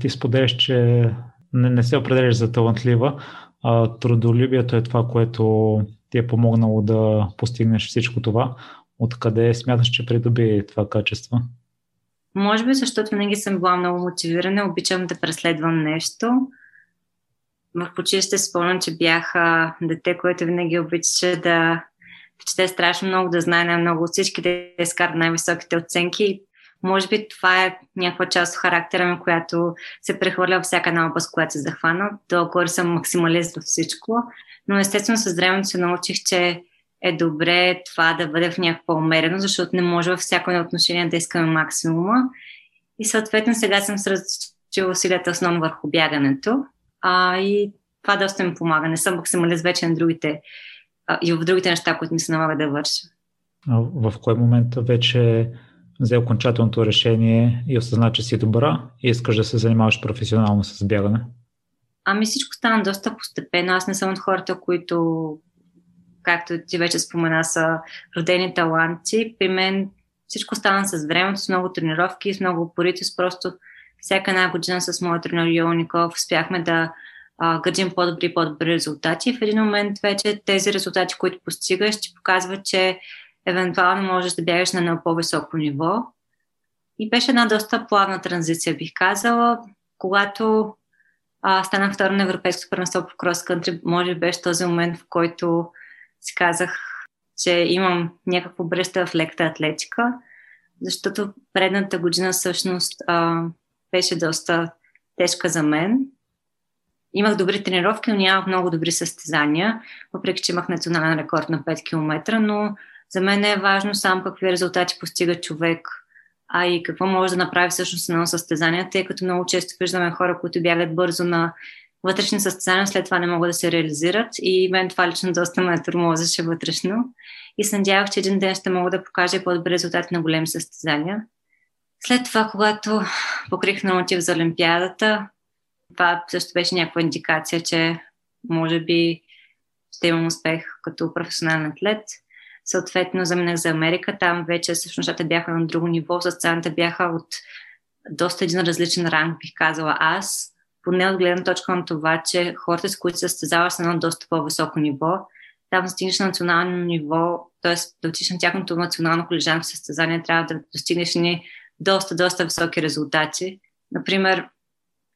ти споделяш, че не, не се определяш за талантлива, а трудолюбието е това, което ти е помогнало да постигнеш всичко това. Откъде смяташ, че придоби това качество? Може би, защото винаги съм била много мотивирана, обичам да преследвам нещо. В училище спомням, че бях дете, което винаги обичаше да чете страшно много, да знае най-много от всички, да изкара най-високите оценки. Може би това е някаква част от характера ми, която се прехвърля всяка една област, която се захвана. Долу съм максималист във всичко. Но естествено с времето се научих, че е добре това да бъде в някаква умерено, защото не може във всяко едно отношение да искаме максимума. И съответно сега съм сръчила усилията основно върху бягането. А, и това доста ми помага. Не съм максималист вече на другите а, и в другите неща, които ми се налага да върша. А в кой момент вече взе окончателното решение и осъзна, че си добра и искаш да се занимаваш професионално с бягане? Ами всичко стана доста постепенно. Аз не съм от хората, които, както ти вече спомена, са родени таланти. При мен всичко стана с времето, с много тренировки, с много упоритост. Просто всяка една година с моят тренер Йо Николов успяхме да а, гърдим по-добри и по-добри резултати. В един момент вече тези резултати, които постигаш, ти показват, че евентуално можеш да бягаш на едно по-високо ниво. И беше една доста плавна транзиция, бих казала. Когато а, станах второ на Европейското първенство по крос кънтри, може би беше този момент, в който си казах, че имам някакво бръща в лекта атлетика, защото предната година всъщност а, беше доста тежка за мен. Имах добри тренировки, но нямах много добри състезания, въпреки че имах национален рекорд на 5 км, но за мен е важно само какви резултати постига човек, а и какво може да направи всъщност едно състезание, тъй като много често виждаме хора, които бягат бързо на вътрешни състезания, след това не могат да се реализират и мен това лично доста ме тормозеше вътрешно и се надявах, че един ден ще мога да покажа по-добри резултати на големи състезания. След това, когато покрих мотив за Олимпиадата, това също беше някаква индикация, че може би ще имам успех като професионален атлет. Съответно, заминах за Америка. Там вече всъщност нещата бяха на друго ниво. Състезанията бяха от доста един различен ранг, бих казала аз. Поне от гледна точка на това, че хората, с които се състезаваш, са на доста по-високо ниво. Там стигнеш на национално ниво, т.е. да отиш на тяхното национално колежанко състезание, трябва да достигнеш ни доста, доста високи резултати. Например,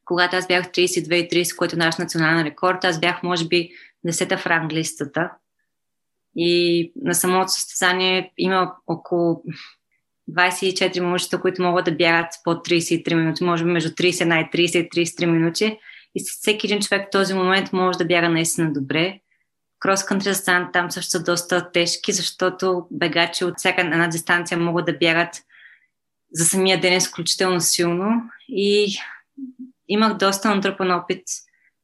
когато аз бях 32,30, което е наш национален рекорд, аз бях, може би, 10-та в ранглистата. И на самото състезание има около 24 момичета, които могат да бягат по 33 минути, може би между 31 и 30 и 33 минути. И всеки един човек в този момент може да бяга наистина добре. Крос кънтри там също са доста тежки, защото бегачи от всяка една дистанция могат да бягат за самия ден изключително силно. И имах доста натрупан опит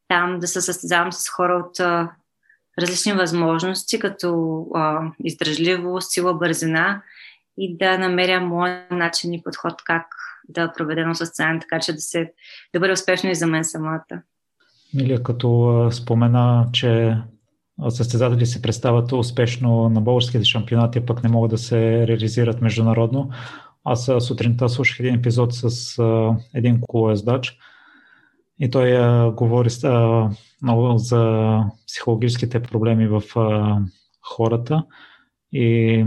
там да се състезавам с хора от различни възможности, като а, издръжливост, сила, бързина и да намеря моя начин и подход как да проведа едно състезание, така че да, се, да бъде успешно и за мен самата. Милия, като спомена, че състезатели се представят успешно на българските шампионати, пък не могат да се реализират международно. Аз сутринта слушах един епизод с един колоездач, и той а, говори а, много за психологическите проблеми в а, хората. И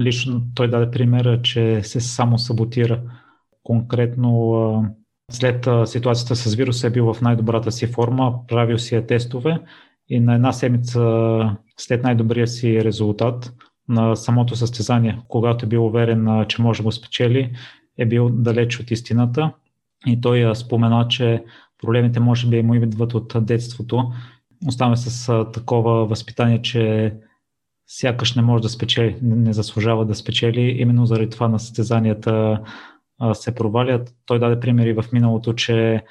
лично той даде примера, че се само саботира. Конкретно а, след а, ситуацията с вируса е бил в най-добрата си форма, правил си е тестове и на една седмица след най-добрия си резултат на самото състезание, когато е бил уверен, че може да го спечели, е бил далеч от истината. И той спомена, че проблемите може би му идват от детството. Оставаме с такова възпитание, че сякаш не може да спечели, не заслужава да спечели. Именно заради това на състезанията се провалят. Той даде примери в миналото, че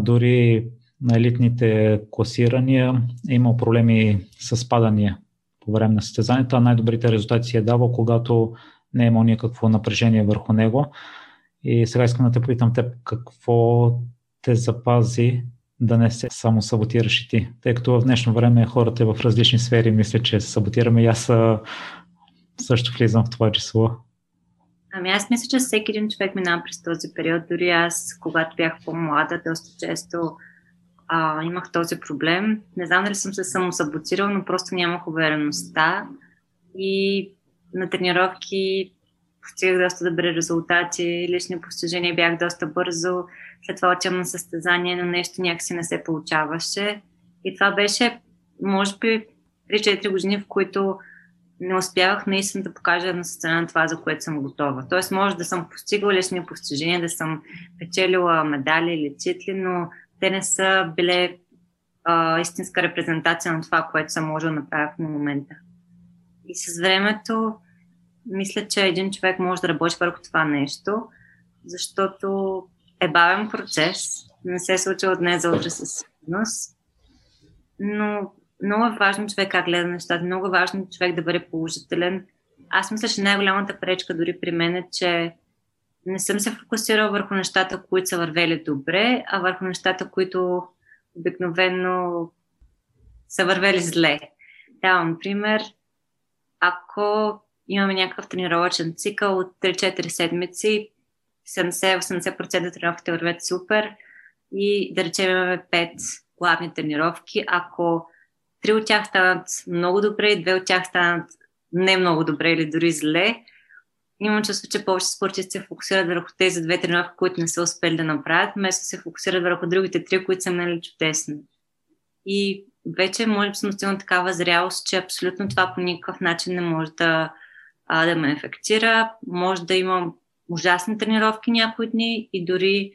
дори на елитните класирания е имал проблеми с падания по време на състезанията, най-добрите резултати е давал, когато не е имал никакво напрежение върху него. И сега искам да те попитам теб какво те запази да не се само саботираш и ти. Тъй като в днешно време хората в различни сфери мисля, че се саботираме и аз също влизам в това число. Ами аз мисля, че всеки един човек минава през този период. Дори аз, когато бях по-млада, доста често а, имах този проблем. Не знам дали съм се самосаботирал, но просто нямах увереността. И на тренировки постигах доста добри резултати, лични постижения бях доста бързо. След това отивам на състезание, но нещо някакси не се получаваше. И това беше, може би, 3-4 години, в които не успявах наистина да покажа на сцена това, за което съм готова. Тоест, може да съм постигала лични постижения, да съм печелила медали или титли, но те не са били а, истинска репрезентация на това, което съм можела да направя в момента. И с времето, мисля, че един човек може да работи върху това нещо, защото е бавен процес, не се случва от днес за утре със сигурност, но много е важно човек как гледа нещата, много е важно човек да бъде положителен. Аз мисля, че най-голямата пречка дори при мен е, че не съм се фокусирала върху нещата, които са вървели добре, а върху нещата, които обикновено са вървели зле. Давам пример. Ако имаме някакъв тренировачен цикъл от 3-4 седмици, 70-80% тренировките вървят супер и да речем имаме 5 главни тренировки. Ако три от тях станат много добре и две от тях станат не много добре или дори зле, имам чувство, че повече спортисти се фокусират върху тези две тренировки, които не са успели да направят, вместо се фокусират върху другите три, които са минали чудесни. И вече може да съм стигнала такава зрялост, че абсолютно това по никакъв начин не може да, а, да ме ефектира. Може да имам ужасни тренировки някои дни и дори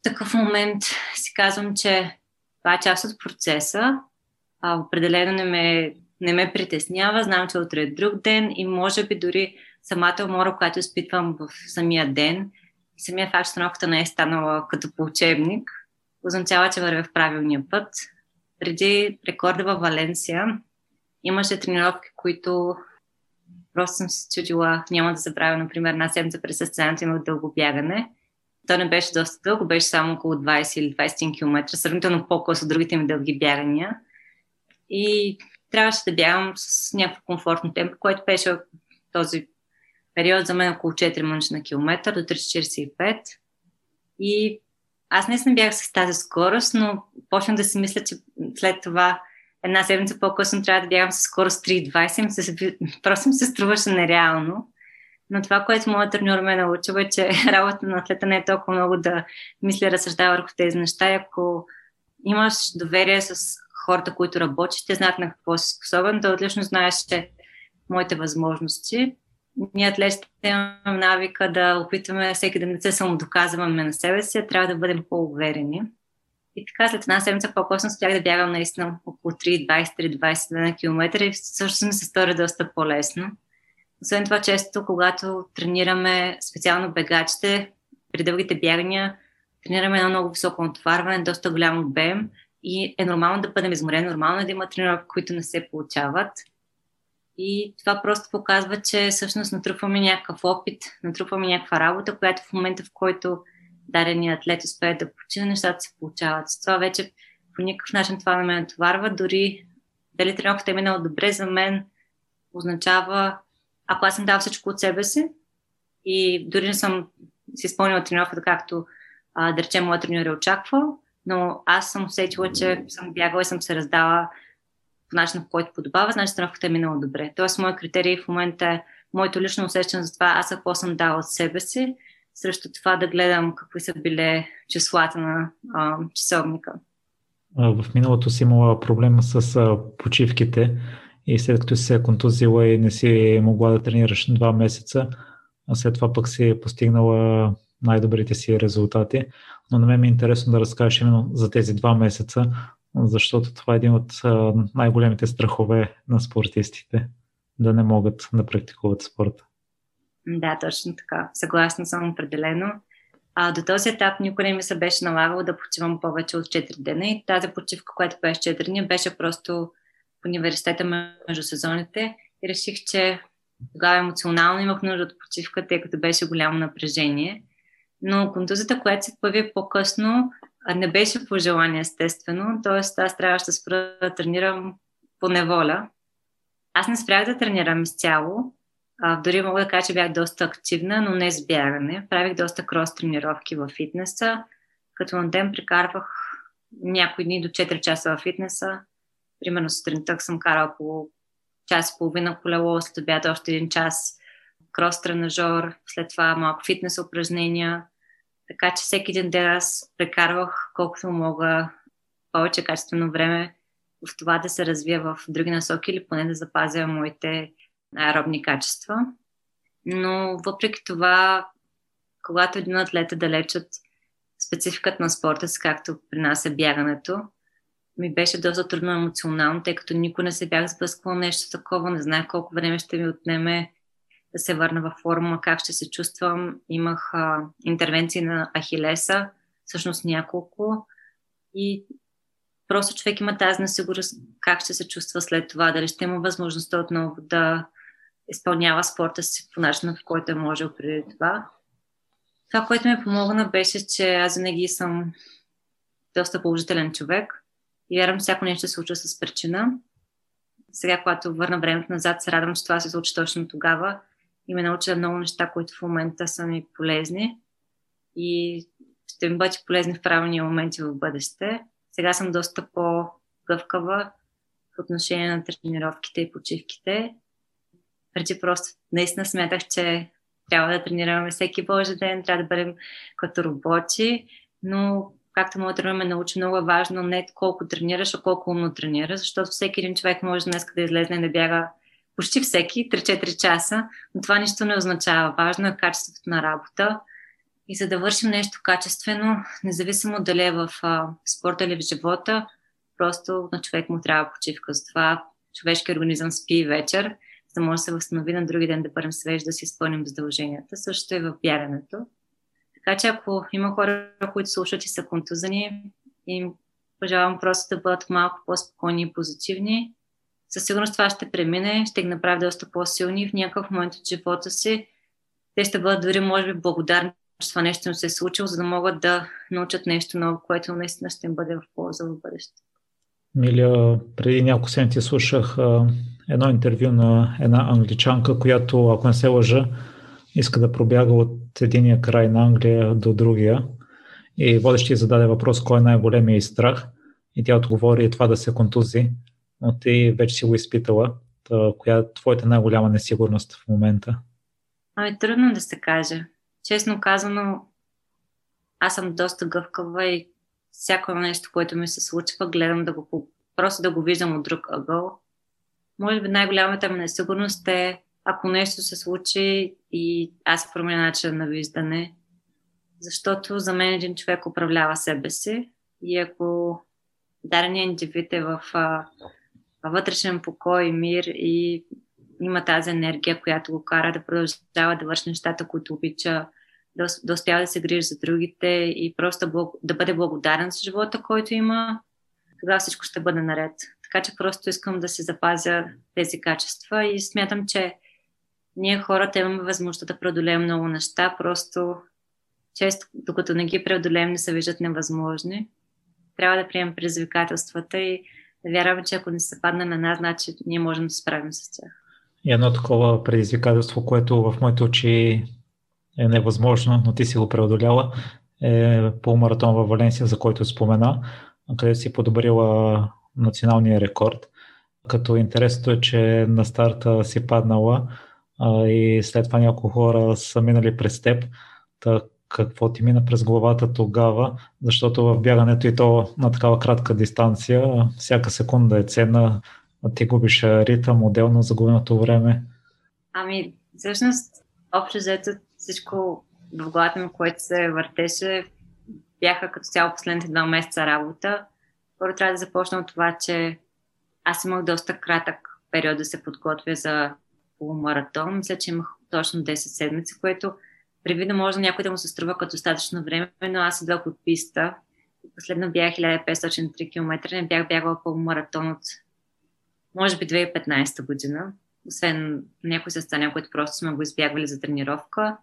в такъв момент си казвам, че това е част от процеса. А, определено не ме, не ме притеснява. Знам, че утре е друг ден и може би дори самата умора, която изпитвам в самия ден самия факт, че тренировката не е станала като по учебник, означава, че вървя в правилния път. Преди рекорда във Валенсия имаше тренировки, които просто съм се чудила, няма да забравя, например, една седмица през състезанието имах дълго бягане. То не беше доста дълго, беше само около 20 или 20 км, сравнително по-късно от другите ми дълги бягания. И трябваше да бягам с някакво комфортно темпо, което беше този период за мен около 4 минути на километър до 3,45. И аз не съм бях с тази скорост, но почнах да си мисля, че след това една седмица по-късно трябва да бягам с скорост 3,20. Просто ми се струваше нереално. Но това, което моят треньор ме научил е, че работа на атлета не е толкова много да мисля, разсъждава върху тези неща. И ако имаш доверие с хората, които работят, те знаят на какво си способен, да отлично знаеш, че моите възможности ние атлетите имаме навика да опитваме всеки да не се самодоказваме на себе си, трябва да бъдем по-уверени. И така след една седмица по-късно успях да бягам наистина около 3-20-20 на км и също ми се стори доста по-лесно. Освен това, често, когато тренираме специално бегачите, при дългите бягания, тренираме едно много високо натоварване, доста голям обем и е нормално да бъдем изморени, нормално е да има тренировки, които не се получават – и това просто показва, че всъщност натрупваме някакъв опит, натрупваме някаква работа, която в момента, в който даденият атлет успее да почина, нещата се получават. С това вече по никакъв начин това не ме натоварва. Дори дали тренировката е минала добре за мен, означава, ако аз съм дал всичко от себе си и дори не съм си изпълнила тренировката, както а, да речем моят треньор е очаквал, но аз съм усетила, че съм бягала и съм се раздала по начин, по който подобава, значи тренировката е минала добре. Тоест, моят критерий в момента е моето лично усещане за това, аз какво съм дала от себе си, срещу това да гледам какви са били числата на а, часовника. В миналото си имала проблема с а, почивките и след като си се контузила и не си могла да тренираш два месеца, а след това пък си е постигнала най-добрите си резултати. Но на мен ми е интересно да разкажеш именно за тези два месеца, защото това е един от най-големите страхове на спортистите да не могат да практикуват спорта. Да, точно така. Съгласна съм определено. А, до този етап никой не ми се беше налагал да почивам повече от 4 дена и тази почивка, която беше 4 дни, беше просто в университета между сезоните и реших, че тогава емоционално имах нужда от почивка, тъй като беше голямо напрежение. Но контузията, която се появи по-късно, не беше по желание, естествено. Тоест, аз трябваше да спра да тренирам по неволя. Аз не спрях да тренирам изцяло, А, дори мога да кажа, че бях доста активна, но не с бягане. Правих доста крос тренировки в фитнеса, като на ден прекарвах някои дни до 4 часа в фитнеса. Примерно сутринта съм карала по час и половина колело, след обяд още един час крос тренажор, след това малко фитнес упражнения. Така че всеки един ден аз прекарвах колкото мога повече качествено време в това да се развия в други насоки или поне да запазя моите аеробни качества. Но въпреки това, когато един атлет е далеч от спецификата на спорта си, както при нас е бягането, ми беше доста трудно емоционално, тъй като никой не се бях сблъсквал нещо такова, не знаех колко време ще ми отнеме да се върна във форма, как ще се чувствам. Имах а, интервенции на Ахилеса, всъщност няколко. И просто човек има тази несигурност как ще се чувства след това, дали ще има възможността отново да изпълнява спорта си по начина, в който е можел преди това. Това, което ми помогна, беше, че аз винаги съм доста положителен човек и вярвам, всяко нещо се случва с причина. Сега, когато върна времето назад, се радвам, че това се случи точно тогава и ме науча много неща, които в момента са ми полезни и ще ми бъдат полезни в правилни моменти в бъдеще. Сега съм доста по-гъвкава в отношение на тренировките и почивките. Преди просто наистина смятах, че трябва да тренираме всеки Божи ден, трябва да бъдем като роботи, но както моят ме научи, много е важно не колко тренираш, а колко умно тренираш, защото всеки един човек може днес да излезне и да бяга почти всеки 3-4 часа, но това нищо не означава. Важно е качеството на работа. И за да вършим нещо качествено, независимо дали е в а, спорта или в живота, просто на човек му трябва почивка. Затова човешки организъм спи вечер, за да може да се възстанови на други ден да бъдем свежи, да си изпълним задълженията. Също е в бягането. Така че ако има хора, които слушат и са контузани, им пожелавам просто да бъдат малко по-спокойни и позитивни, със сигурност това ще премине, ще ги направи доста по-силни в някакъв момент от живота си. Те ще бъдат дори, може би, благодарни, че това нещо им се е случило, за да могат да научат нещо ново, което наистина ще им бъде в полза в бъдеще. Миля, преди няколко седмици слушах едно интервю на една англичанка, която, ако не се лъжа, иска да пробяга от единия край на Англия до другия. И водещия зададе въпрос, кой е най-големият страх. И тя отговори това да се контузи но ти вече си го изпитала. Та, коя е твоята най-голяма несигурност в момента? Ами, трудно да се каже. Честно казано, аз съм доста гъвкава и всяко нещо, което ми се случва, гледам да го просто да го виждам от друг ъгъл. Може би най-голямата ми несигурност е ако нещо се случи и аз променя начин на виждане, защото за мен един човек управлява себе си и ако даденият индивид е в а, вътрешен покой, и мир и има тази енергия, която го кара да продължава да върши нещата, които обича, да, да успява да се грижи за другите и просто да бъде благодарен за живота, който има, тогава всичко ще бъде наред. Така че просто искам да си запазя тези качества и смятам, че ние хората имаме възможността да преодолеем много неща, просто често, докато не ги преодолеем, не се виждат невъзможни. Трябва да приемем предизвикателствата и да вярваме, че ако не се падне на нас, значи ние можем да се справим с тях. И едно такова предизвикателство, което в моите очи е невъзможно, но ти си го преодоляла, е полумаратон във Валенсия, за който спомена, където си подобрила националния рекорд. Като интересното е, че на старта си паднала а, и след това няколко хора са минали през теб. Так, какво ти мина през главата тогава, защото в бягането и то на такава кратка дистанция, всяка секунда е ценна, ти губиш ритъм, отделно загубеното време. Ами, всъщност, общо взето всичко в главата ми, което се въртеше, бяха като цяло последните два месеца работа. Първо трябва да започна от това, че аз имах доста кратък период да се подготвя за полумаратон. Мисля, че имах точно 10 седмици, което Привидно може някой да му се струва като достатъчно време, но аз идвах от писта. Последно бях 1503 км, не бях бягала по маратон от може би 2015 година. Освен някои състояния, които просто сме го избягвали за тренировка.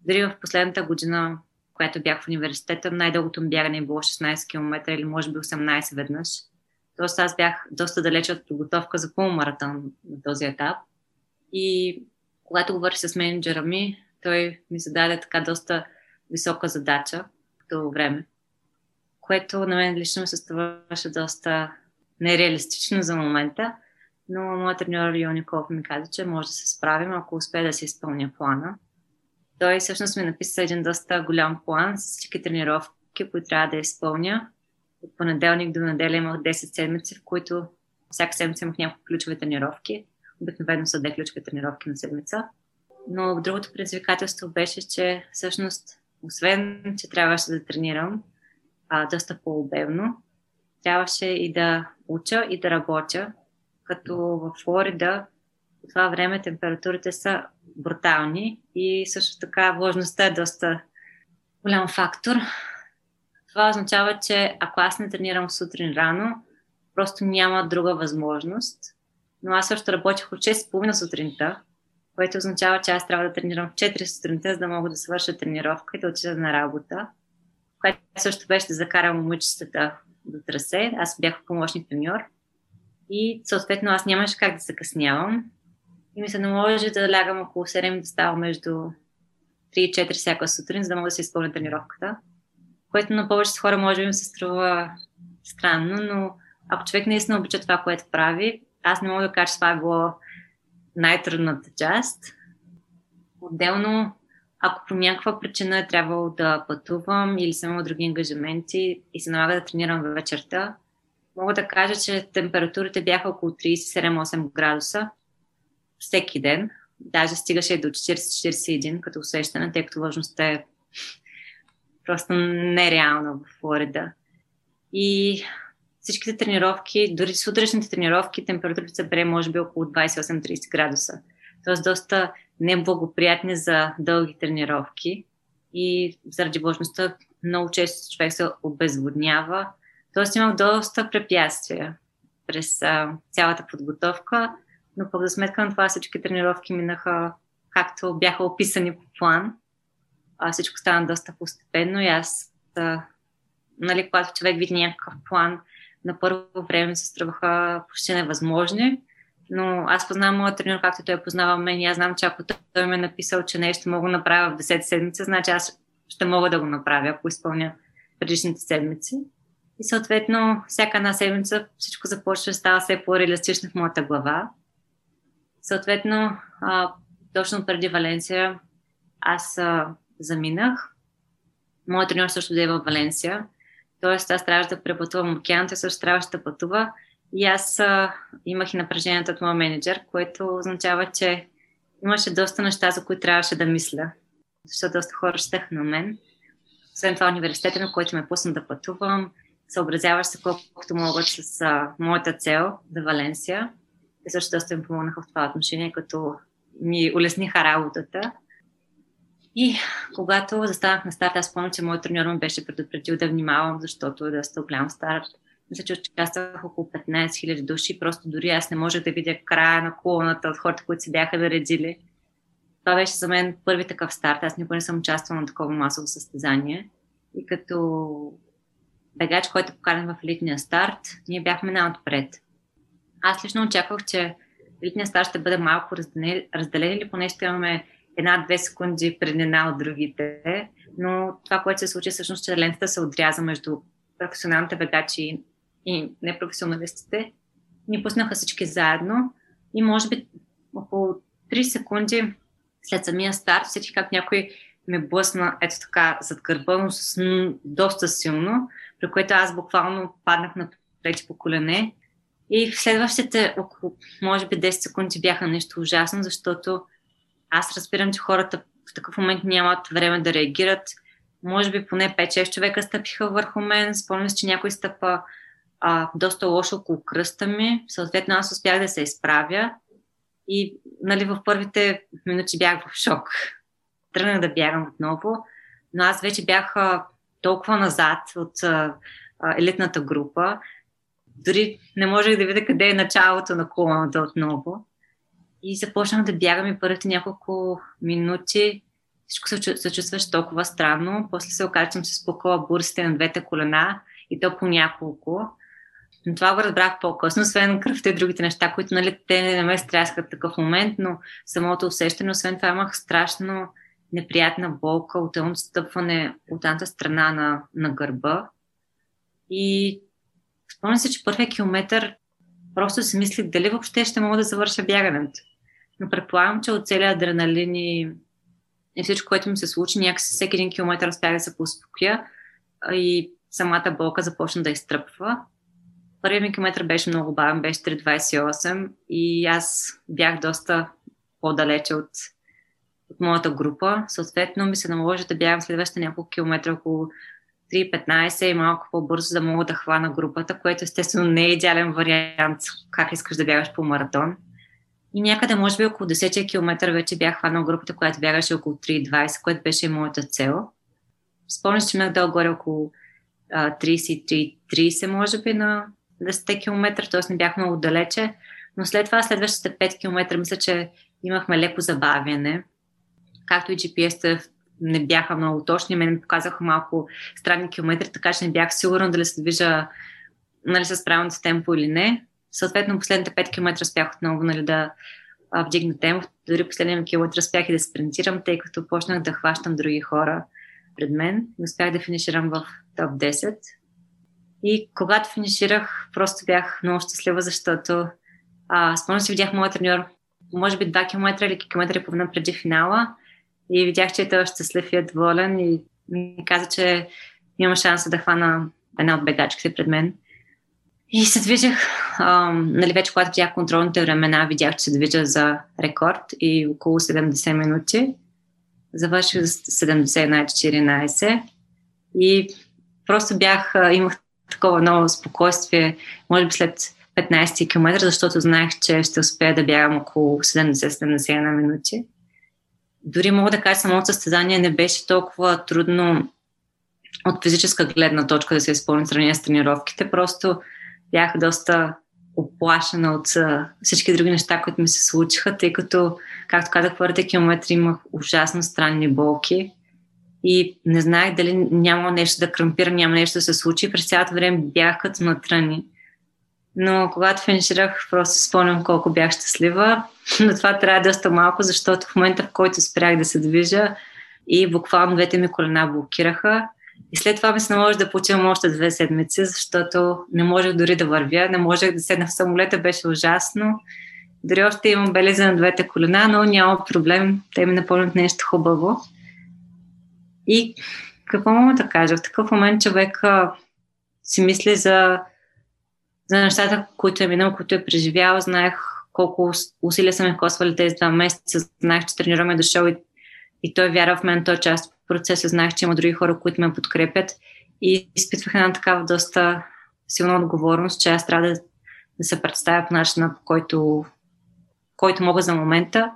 Дори в последната година, която бях в университета, най-дългото ми бягане е било 16 км или може би 18 веднъж. Тоест аз бях доста далеч от подготовка за полумаратон на този етап. И когато говорих с менеджера ми, той ми зададе така доста висока задача като време, което на мен лично се ставаше доста нереалистично за момента, но моят треньор Йоников ми каза, че може да се справим, ако успее да се изпълня плана. Той всъщност ми написа един доста голям план с всички тренировки, които трябва да изпълня. От понеделник до неделя имах 10 седмици, в които всяка седмица имах няколко ключови тренировки. Обикновено са две ключови тренировки на седмица. Но другото предизвикателство беше, че всъщност, освен, че трябваше да тренирам а, доста по-обемно, трябваше и да уча и да работя, като в Флорида по това време температурите са брутални и също така влажността е доста голям фактор. Това означава, че ако аз не тренирам сутрин рано, просто няма друга възможност. Но аз също работих от 6.30 сутринта, което означава, че аз трябва да тренирам в 4 сутринта, за да мога да свърша тренировка и да отида на работа. Което също беше да закарам момичетата до трасе. Аз бях помощник треньор. И съответно аз нямаше как да закъснявам. И ми се наложи да лягам около 7 да става между 3 и 4 всяка сутрин, за да мога да се изпълня тренировката. Което на повечето хора може би ми се струва странно, но ако човек наистина обича това, което прави, аз не мога да кажа, че това е било най-трудната част. Отделно, ако по някаква причина е трябвало да пътувам или съм имал други ангажименти и се налага да тренирам вечерта, мога да кажа, че температурите бяха около 37-8 градуса всеки ден. Даже стигаше до 40-41 като усещане, тъй като влажността е просто нереална в Флорида. И всичките тренировки, дори сутрешните тренировки, температурите са бре може би около 28-30 градуса. Тоест доста неблагоприятни за дълги тренировки и заради влажността много често човек се обезводнява. Тоест имах доста препятствия през а, цялата подготовка, но пък за сметка на това всички тренировки минаха както бяха описани по план. А, всичко стана доста постепенно и аз, а, нали, когато човек види някакъв план, на първо време се струваха почти невъзможни, но аз познавам моят тренер, както той познава мен и аз знам, че ако той ме е написал, че нещо мога да направя в 10 седмица, значи аз ще мога да го направя, ако изпълня предишните седмици. И съответно, всяка една седмица всичко започва да става все по-реалистично в моята глава. Съответно, а, точно преди Валенсия аз а, заминах. Моят тренер също да е в Валенсия. Тоест, аз трябваше да препътувам океан, той също трябваше да пътува. И аз а, имах и напрежението от моя менеджер, което означава, че имаше доста неща, за които трябваше да мисля. Защото доста хора щеха на мен. Освен това, университета, на който ме пусна да пътувам, съобразяваш се колкото могат с а, моята цел за Валенсия. Също доста ми помогнаха в това отношение, като ми улесниха работата. И когато застанах на старт, аз спомням, че моят треньор ме беше предупредил да внимавам, защото е доста голям старт. Мисля, че участвах около 15 000 души, просто дори аз не можех да видя края на колоната от хората, които се бяха наредили. Това беше за мен първи такъв старт. Аз никога не съм участвала на такова масово състезание. И като бегач, който поканен в елитния старт, ние бяхме най-отпред. Аз лично очаквах, че елитния старт ще бъде малко разделен, или поне ще имаме една-две секунди преди една от другите. Но това, което се случи, всъщност, че лентата се отряза между професионалните бегачи и непрофесионалистите. Ни пуснаха всички заедно и може би около 3 секунди след самия старт, всички как някой ме блъсна ето така зад гърба, но с, доста силно, при което аз буквално паднах на плечи по колене. И в следващите около, може би 10 секунди бяха нещо ужасно, защото аз разбирам, че хората в такъв момент нямат време да реагират. Може би поне 5-6 човека стъпиха върху мен. Спомням се, че някой стъпа а, доста лошо около кръста ми. Съответно, аз успях да се изправя. И нали, в първите минути бях в шок. Тръгнах да бягам отново, но аз вече бях толкова назад от а, елитната група. Дори не можех да видя къде е началото на колоната отново. И започнах да бягам и първите няколко минути. Всичко се, се чувстваше толкова странно. После се оказа, че съм се спукала бурсите на двете колена и то по няколко. Но това го разбрах по-късно, освен кръвта и другите неща, които нали, те не ме стряскат такъв момент, но самото усещане, освен това имах страшно неприятна болка от едното стъпване от едната страна на, на гърба. И спомням се, че първият километър просто си мислих дали въобще ще мога да завърша бягането. Но предполагам, че от целият адреналин и, и всичко, което ми се случи, някакси всеки един километър успях да се поуспокоя и самата болка започна да изтръпва. Първият ми километър беше много бавен, беше 3.28 и аз бях доста по-далече от, от моята група. Съответно ми се наложи да бягам следващите няколко километра около 3.15 и малко по-бързо да мога да хвана групата, което естествено не е идеален вариант как искаш да бягаш по маратон. И някъде, може би около 10 км вече бях хванал групата, която бягаше около 3.20, което беше и моята цел. Спомням, че имах долу-горе около 33-30, може би, на 10 км, т.е. не бях много далече. Но след това, следващите 5 км, мисля, че имахме леко забавяне. Както и GPS-те не бяха много точни, мен ми показаха малко странни километри, така че не бях сигурна дали се движа нали, с правилното темпо или не. Съответно, последните 5 км успях отново нали, да вдигна темп. Дори последния километр успях и да спринтирам, тъй като почнах да хващам други хора пред мен. Успях да финиширам в топ 10. И когато финиширах, просто бях много щастлива, защото а, спомням си, видях моят треньор, може би 2 км или километра и половина преди финала и видях, че той е щастлив и е доволен и ми каза, че има шанса да хвана една от бегачките пред мен. И се движих, ам, нали вече когато видях контролните времена, видях, че се движа за рекорд и около 70 минути. Завърших за 71-14 и просто бях, имах такова ново спокойствие, може би след 15 км, защото знаех, че ще успея да бягам около 70-71 минути дори мога да кажа, самото състезание не беше толкова трудно от физическа гледна точка да се изпълни сравнение с тренировките. Просто бях доста оплашена от всички други неща, които ми се случиха, тъй като, както казах, първите километри имах ужасно странни болки и не знаех дали няма нещо да крампира, няма нещо да се случи. През цялото време бях като натръни. Но когато финиширах, просто спомням колко бях щастлива. Но това трябва доста малко, защото в момента, в който спрях да се движа и буквално двете ми колена блокираха, и след това ми се наложи да почивам още две седмици, защото не можех дори да вървя, не можех да седна в самолета, беше ужасно. Дори още имам белеза на двете колена, но няма проблем. Те ми напомнят нещо хубаво. И какво мога да кажа? В такъв момент човек си мисли за за нещата, които е минал, които е преживял. Знаех колко усилия са ме коствали тези два месеца. Знаех, че тренирам е дошъл и, и той вярва в мен, той е част от процеса. Знаех, че има други хора, които ме подкрепят. И изпитвах една такава доста силна отговорност, че аз трябва да, да се представя по начина, по който, който мога за момента.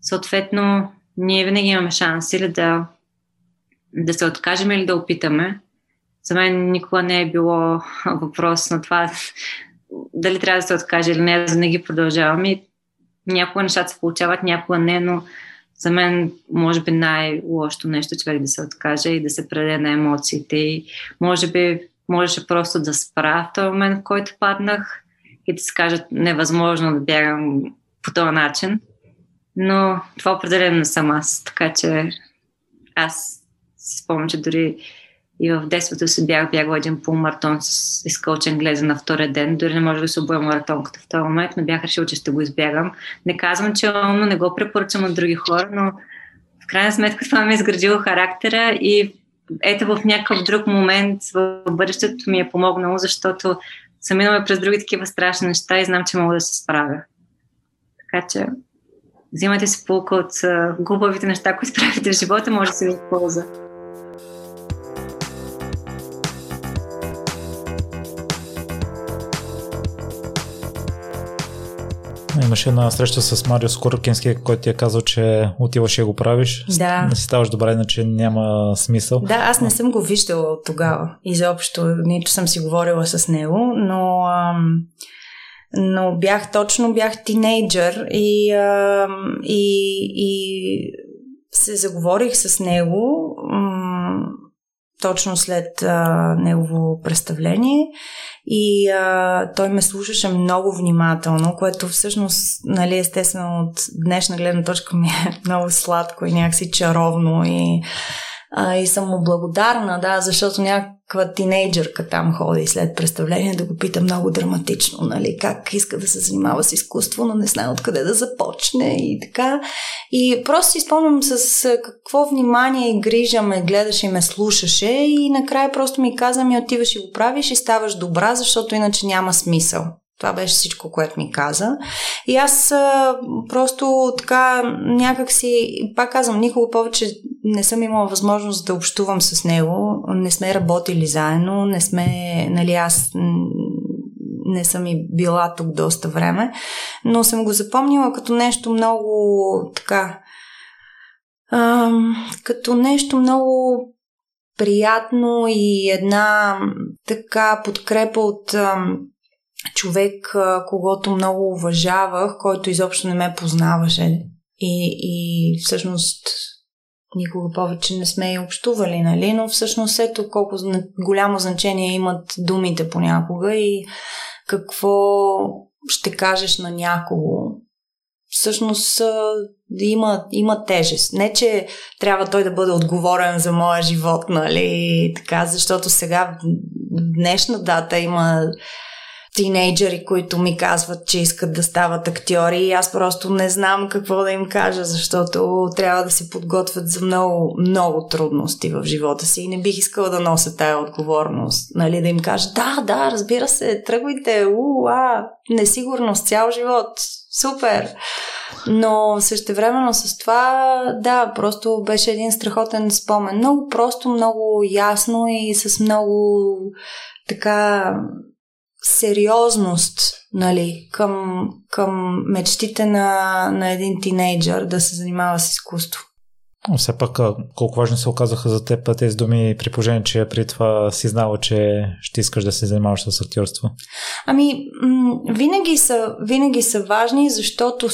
Съответно, ние винаги имаме шанс или да, да се откажем или да опитаме за мен никога не е било въпрос на това дали трябва да се откаже или не, за не ги продължавам. И някога нещата се получават, някога не, но за мен може би най-лошото нещо човек да се откаже и да се преде на емоциите. И може би можеше просто да спра в този момент, в който паднах и да си кажат невъзможно да бягам по този начин. Но това определено не съм аз. Така че аз си спомням, че дори и в детството си бях бягал един полумаратон с изкълчен глеза на втория ден. Дори не може да се обоя маратонката в този момент, но бях решил, че ще го избягам. Не казвам, че умно, не го препоръчам от други хора, но в крайна сметка това ми е изградило характера и ето в някакъв друг момент в бъдещето ми е помогнало, защото съм минала през други такива страшни неща и знам, че мога да се справя. Така че взимайте си полка от глупавите неща, които правите в живота, може да се ви полза. Имаше една среща с Марио Скоркински, който ти е казал, че отиваш и го правиш. Да. Не си ставаш добре, иначе няма смисъл. Да, аз не съм го виждала от тогава. Изобщо, нито съм си говорила с него, но, ам, но бях точно, бях тинейджър и, ам, и, и се заговорих с него. Точно след а, негово представление. И а, той ме слушаше много внимателно, което всъщност, нали, естествено от днешна гледна точка ми е много сладко и някакси чаровно и а, и съм му благодарна, да, защото някаква тинейджърка там ходи след представление да го пита много драматично, нали, как иска да се занимава с изкуство, но не знае откъде да започне и така. И просто си спомням с какво внимание и грижа ме гледаше и ме слушаше и накрая просто ми каза ми отиваш и го правиш и ставаш добра, защото иначе няма смисъл. Това беше всичко, което ми каза. И аз а, просто така някак си, пак казвам, никога повече не съм имала възможност да общувам с него. Не сме работили заедно, не сме, нали, аз не съм и била тук доста време, но съм го запомнила като нещо много така, а, като нещо много приятно и една така подкрепа от човек, когато много уважавах, който изобщо не ме познаваше. И, и всъщност никога повече не сме и общували, нали? Но всъщност ето колко голямо значение имат думите понякога и какво ще кажеш на някого. Всъщност има, има тежест. Не, че трябва той да бъде отговорен за моя живот, нали? Така, защото сега, в днешна дата има тинейджери, които ми казват, че искат да стават актьори и аз просто не знам какво да им кажа, защото трябва да се подготвят за много, много трудности в живота си и не бих искала да нося тая отговорност. Нали, да им кажа, да, да, разбира се, тръгвайте, уа, несигурност цял живот, супер. Но същевременно с това, да, просто беше един страхотен спомен. Много просто, много ясно и с много така сериозност нали, към, към мечтите на, на един тинейджър да се занимава с изкуство. Все пак, колко важно се оказаха за теб тези думи, при положение, че при това си знала, че ще искаш да се занимаваш с актьорство? Ами, винаги са, винаги са важни, защото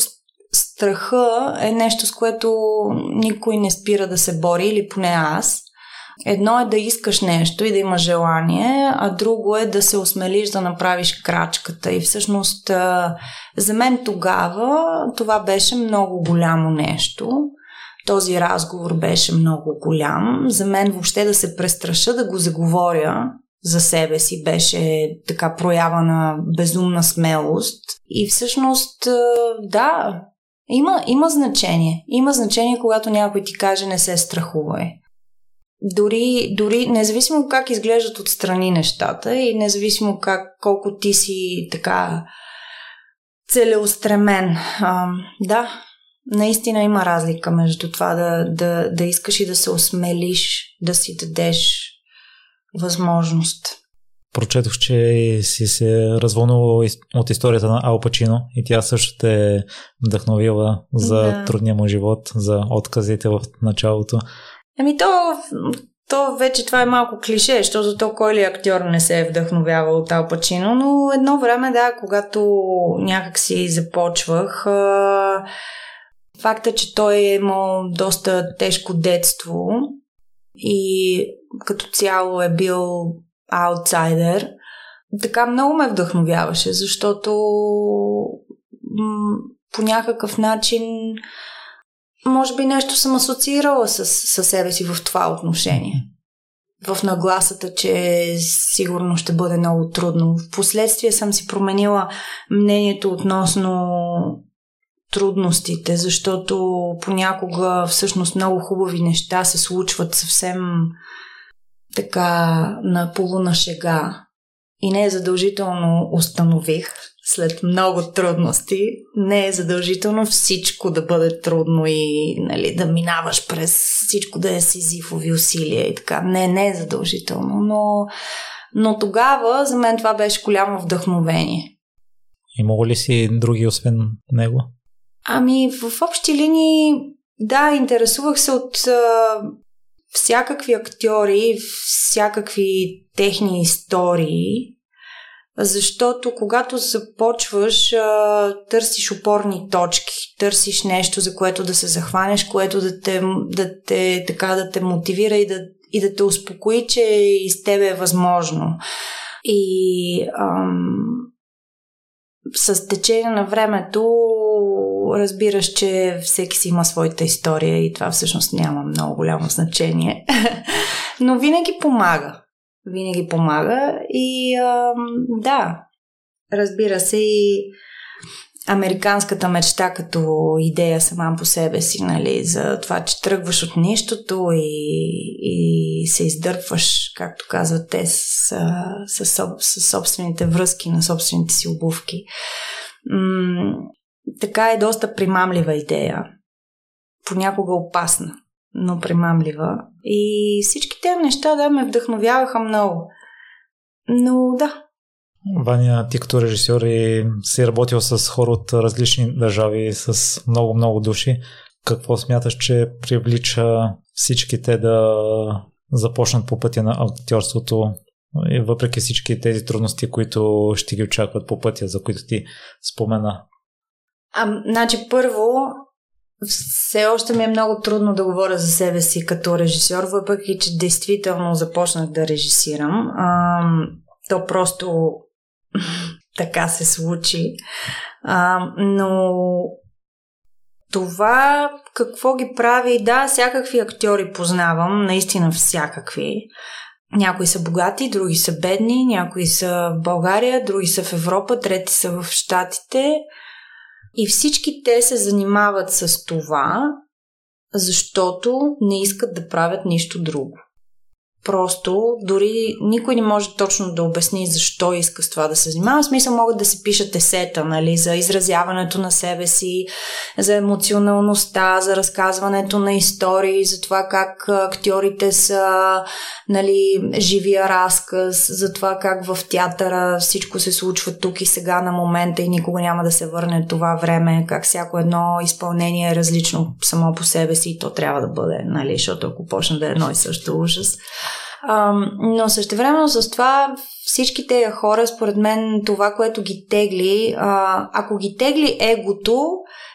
страха е нещо, с което никой не спира да се бори, или поне аз. Едно е да искаш нещо и да имаш желание, а друго е да се осмелиш да направиш крачката. И всъщност за мен тогава това беше много голямо нещо. Този разговор беше много голям. За мен въобще да се престраша да го заговоря за себе си беше така проява на безумна смелост. И всъщност, да, има, има значение. Има значение, когато някой ти каже не се страхувай дори, дори независимо как изглеждат отстрани нещата и независимо как, колко ти си така целеустремен. А, да, наистина има разлика между това да, да, да искаш и да се осмелиш, да си дадеш възможност. Прочетох, че си се развълнувала от историята на Ал Пачино и тя също те е вдъхновила за да. трудния му живот, за отказите в началото. Ами то, то вече това е малко клише, защото то кой ли актьор не се е вдъхновявал от Ал Пачино, но едно време, да, когато някак си започвах, а, факта, че той е имал доста тежко детство и като цяло е бил аутсайдер, така много ме вдъхновяваше, защото м- по някакъв начин може би нещо съм асоциирала с, с себе си в това отношение. В нагласата, че сигурно ще бъде много трудно. Впоследствие съм си променила мнението относно трудностите, защото понякога всъщност много хубави неща се случват съвсем така на полуна шега. И не е задължително установих, след много трудности, не е задължително всичко да бъде трудно и нали, да минаваш през всичко да е сизифови усилия и така. Не, не е задължително, но, но тогава за мен това беше голямо вдъхновение. Има ли си други освен него? Ами, в общи линии, да, интересувах се от а, всякакви актьори, всякакви техни истории защото когато започваш, търсиш опорни точки, търсиш нещо, за което да се захванеш, което да те, да те, така, да те мотивира и да, и да те успокои, че и с тебе е възможно. И ам, с течение на времето разбираш, че всеки си има своята история и това всъщност няма много голямо значение. Но винаги помага. Винаги помага и ам, да, разбира се и американската мечта като идея сама по себе си, нали, за това, че тръгваш от нищото и, и се издърпваш, както казват те, с, с, с, с собствените връзки на собствените си обувки. М- така е доста примамлива идея. Понякога опасна, но примамлива. И всички тези неща, да, ме вдъхновяваха много. Но да, Ваня, ти като режисьор и си работил с хора от различни държави, с много-много души. Какво смяташ, че привлича всички те да започнат по пътя на актьорството и въпреки всички тези трудности, които ще ги очакват по пътя, за които ти спомена? А, значи първо, все още ми е много трудно да говоря за себе си като режисьор, въпреки че действително започнах да режисирам. А, то просто така се случи. А, но това какво ги прави, да, всякакви актьори познавам, наистина всякакви. Някои са богати, други са бедни, някои са в България, други са в Европа, трети са в Штатите. И всички те се занимават с това, защото не искат да правят нищо друго. Просто дори никой не може точно да обясни защо иска с това да се занимава. В смисъл могат да си пишат есета, нали, за изразяването на себе си, за емоционалността, за разказването на истории, за това как актьорите са нали, живия разказ, за това как в театъра всичко се случва тук и сега на момента и никога няма да се върне това време, как всяко едно изпълнение е различно само по себе си и то трябва да бъде, нали, защото ако почне да е едно и също ужас. Но същевременно с това всички тези хора, според мен, това, което ги тегли, а, ако ги тегли егото,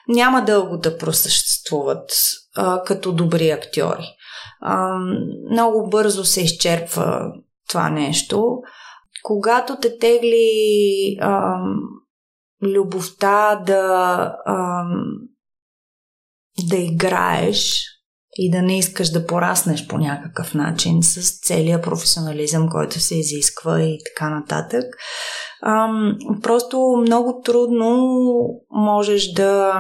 няма дълго да просъществуват а, като добри актьори. А, много бързо се изчерпва това нещо. Когато те тегли а, любовта да, а, да играеш, и да не искаш да пораснеш по някакъв начин с целия професионализъм, който се изисква и така нататък. Просто много трудно можеш да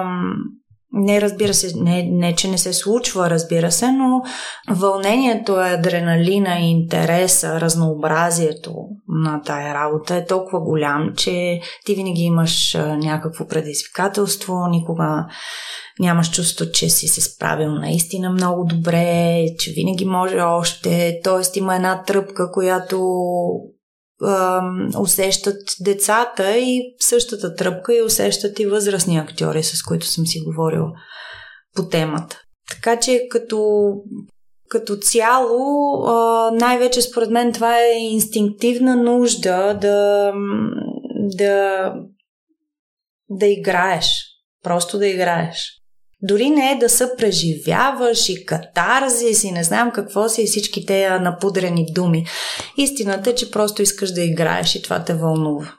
не, разбира се, не, не, че не се случва, разбира се, но вълнението, адреналина, интереса, разнообразието на тая работа е толкова голям, че ти винаги имаш някакво предизвикателство, никога нямаш чувство, че си се справил наистина много добре, че винаги може още. Тоест има една тръпка, която усещат децата и същата тръпка и усещат и възрастни актьори, с които съм си говорил по темата. Така че като, като цяло, най-вече според мен това е инстинктивна нужда да, да, да играеш. Просто да играеш. Дори не е да се преживяваш и катарзис и не знам какво си и всички тези напудрени думи. Истината е, че просто искаш да играеш и това те вълнува.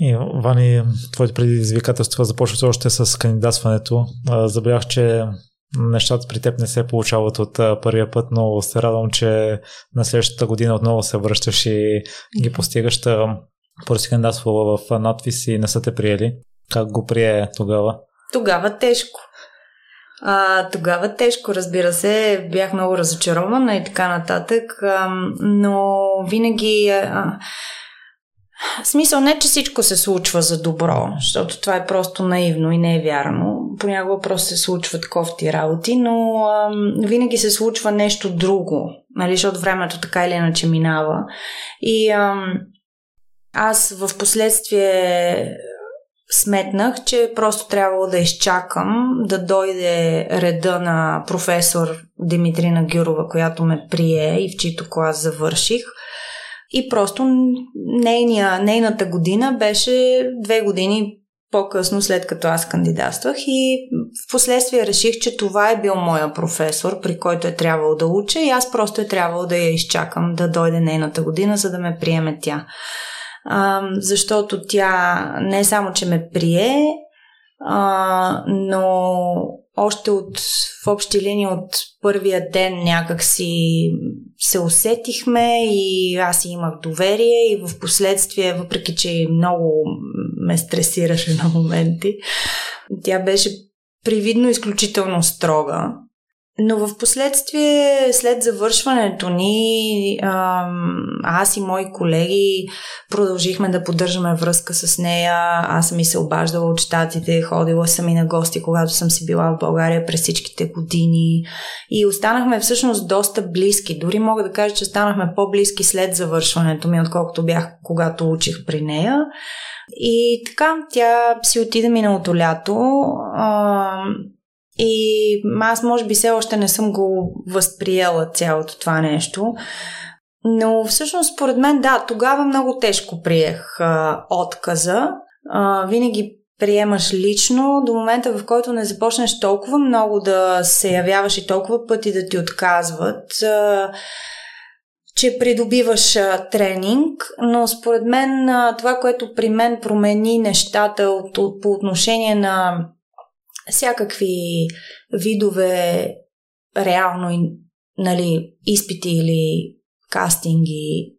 И, Вани, твоите предизвикателства започват още с кандидатстването. Забелях, че нещата при теб не се получават от първия път, но се радвам, че на следващата година отново се връщаш и ги постигаш. Първо си кандидатствала в надвис и не са те приели. Как го прие тогава? Тогава тежко. А, тогава тежко, разбира се, бях много разочарована и така нататък, а, но винаги. А, смисъл не, че всичко се случва за добро, защото това е просто наивно и не е вярно. Понякога просто се случват кофти работи, но а, винаги се случва нещо друго, нали, защото времето така или иначе минава. И а, аз в последствие сметнах, че просто трябвало да изчакам да дойде реда на професор Димитрина Гюрова, която ме прие и в чийто клас завърших. И просто нейния, нейната година беше две години по-късно, след като аз кандидатствах и в последствие реших, че това е бил моя професор, при който е трябвало да уча и аз просто е трябвало да я изчакам да дойде нейната година, за да ме приеме тя. А, защото тя не само, че ме прие, а, но още от, в общи линии от първия ден някак си се усетихме и аз имах доверие и в последствие, въпреки че много ме стресираше на моменти, тя беше привидно изключително строга. Но в последствие, след завършването ни, аз и мои колеги продължихме да поддържаме връзка с нея. Аз съм и се обаждала от щатите, ходила съм и на гости, когато съм си била в България през всичките години. И останахме всъщност доста близки. Дори мога да кажа, че станахме по-близки след завършването ми, отколкото бях, когато учих при нея. И така, тя си отида миналото лято. И аз може би все още не съм го възприела цялото това нещо. Но всъщност, според мен, да, тогава много тежко приех а, отказа. А, винаги приемаш лично до момента, в който не започнеш толкова много да се явяваш и толкова пъти да ти отказват, а, че придобиваш а, тренинг. Но според мен а, това, което при мен промени нещата от, от, по отношение на всякакви видове реално нали, изпити или кастинги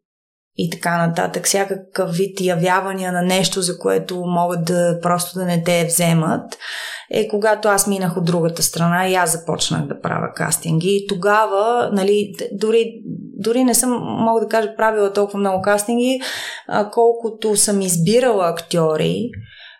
и така нататък, всякакъв вид явявания на нещо, за което могат да просто да не те вземат, е когато аз минах от другата страна и аз започнах да правя кастинги. И тогава, нали, дори, дори не съм, мога да кажа, правила толкова много кастинги, колкото съм избирала актьори,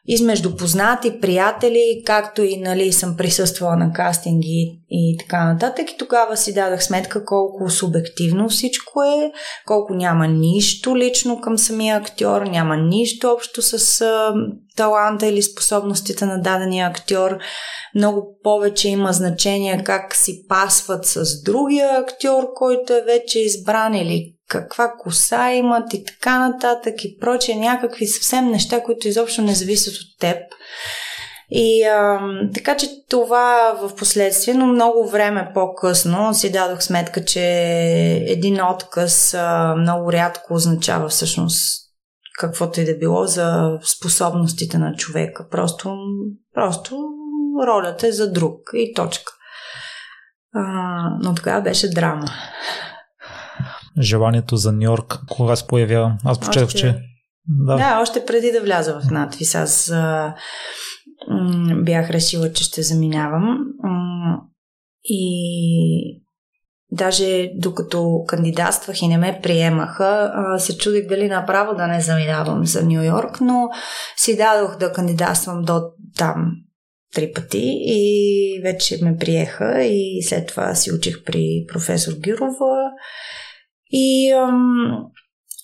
измежду познати, приятели, както и нали, съм присъствала на кастинги и така нататък. И тогава си дадах сметка колко субективно всичко е, колко няма нищо лично към самия актьор, няма нищо общо с а, таланта или способностите на дадения актьор. Много повече има значение как си пасват с другия актьор, който е вече избран или каква коса имат и така нататък и проче, някакви съвсем неща, които изобщо не зависят от теб. И а, така че това в последствие, но много време по-късно си дадох сметка, че един отказ а, много рядко означава всъщност каквото и да било за способностите на човека. Просто, просто ролята е за друг и точка. А, но тогава беше драма желанието за Нью Йорк, кога се появява? Аз почетох, още... че... Да. да, още преди да вляза в надвис, аз а, м- бях решила, че ще заминавам. М- и даже докато кандидатствах и не ме приемаха, се чудих дали направо да не заминавам за Нью Йорк, но си дадох да кандидатствам до там три пъти и вече ме приеха и след това си учих при професор Гюрова и,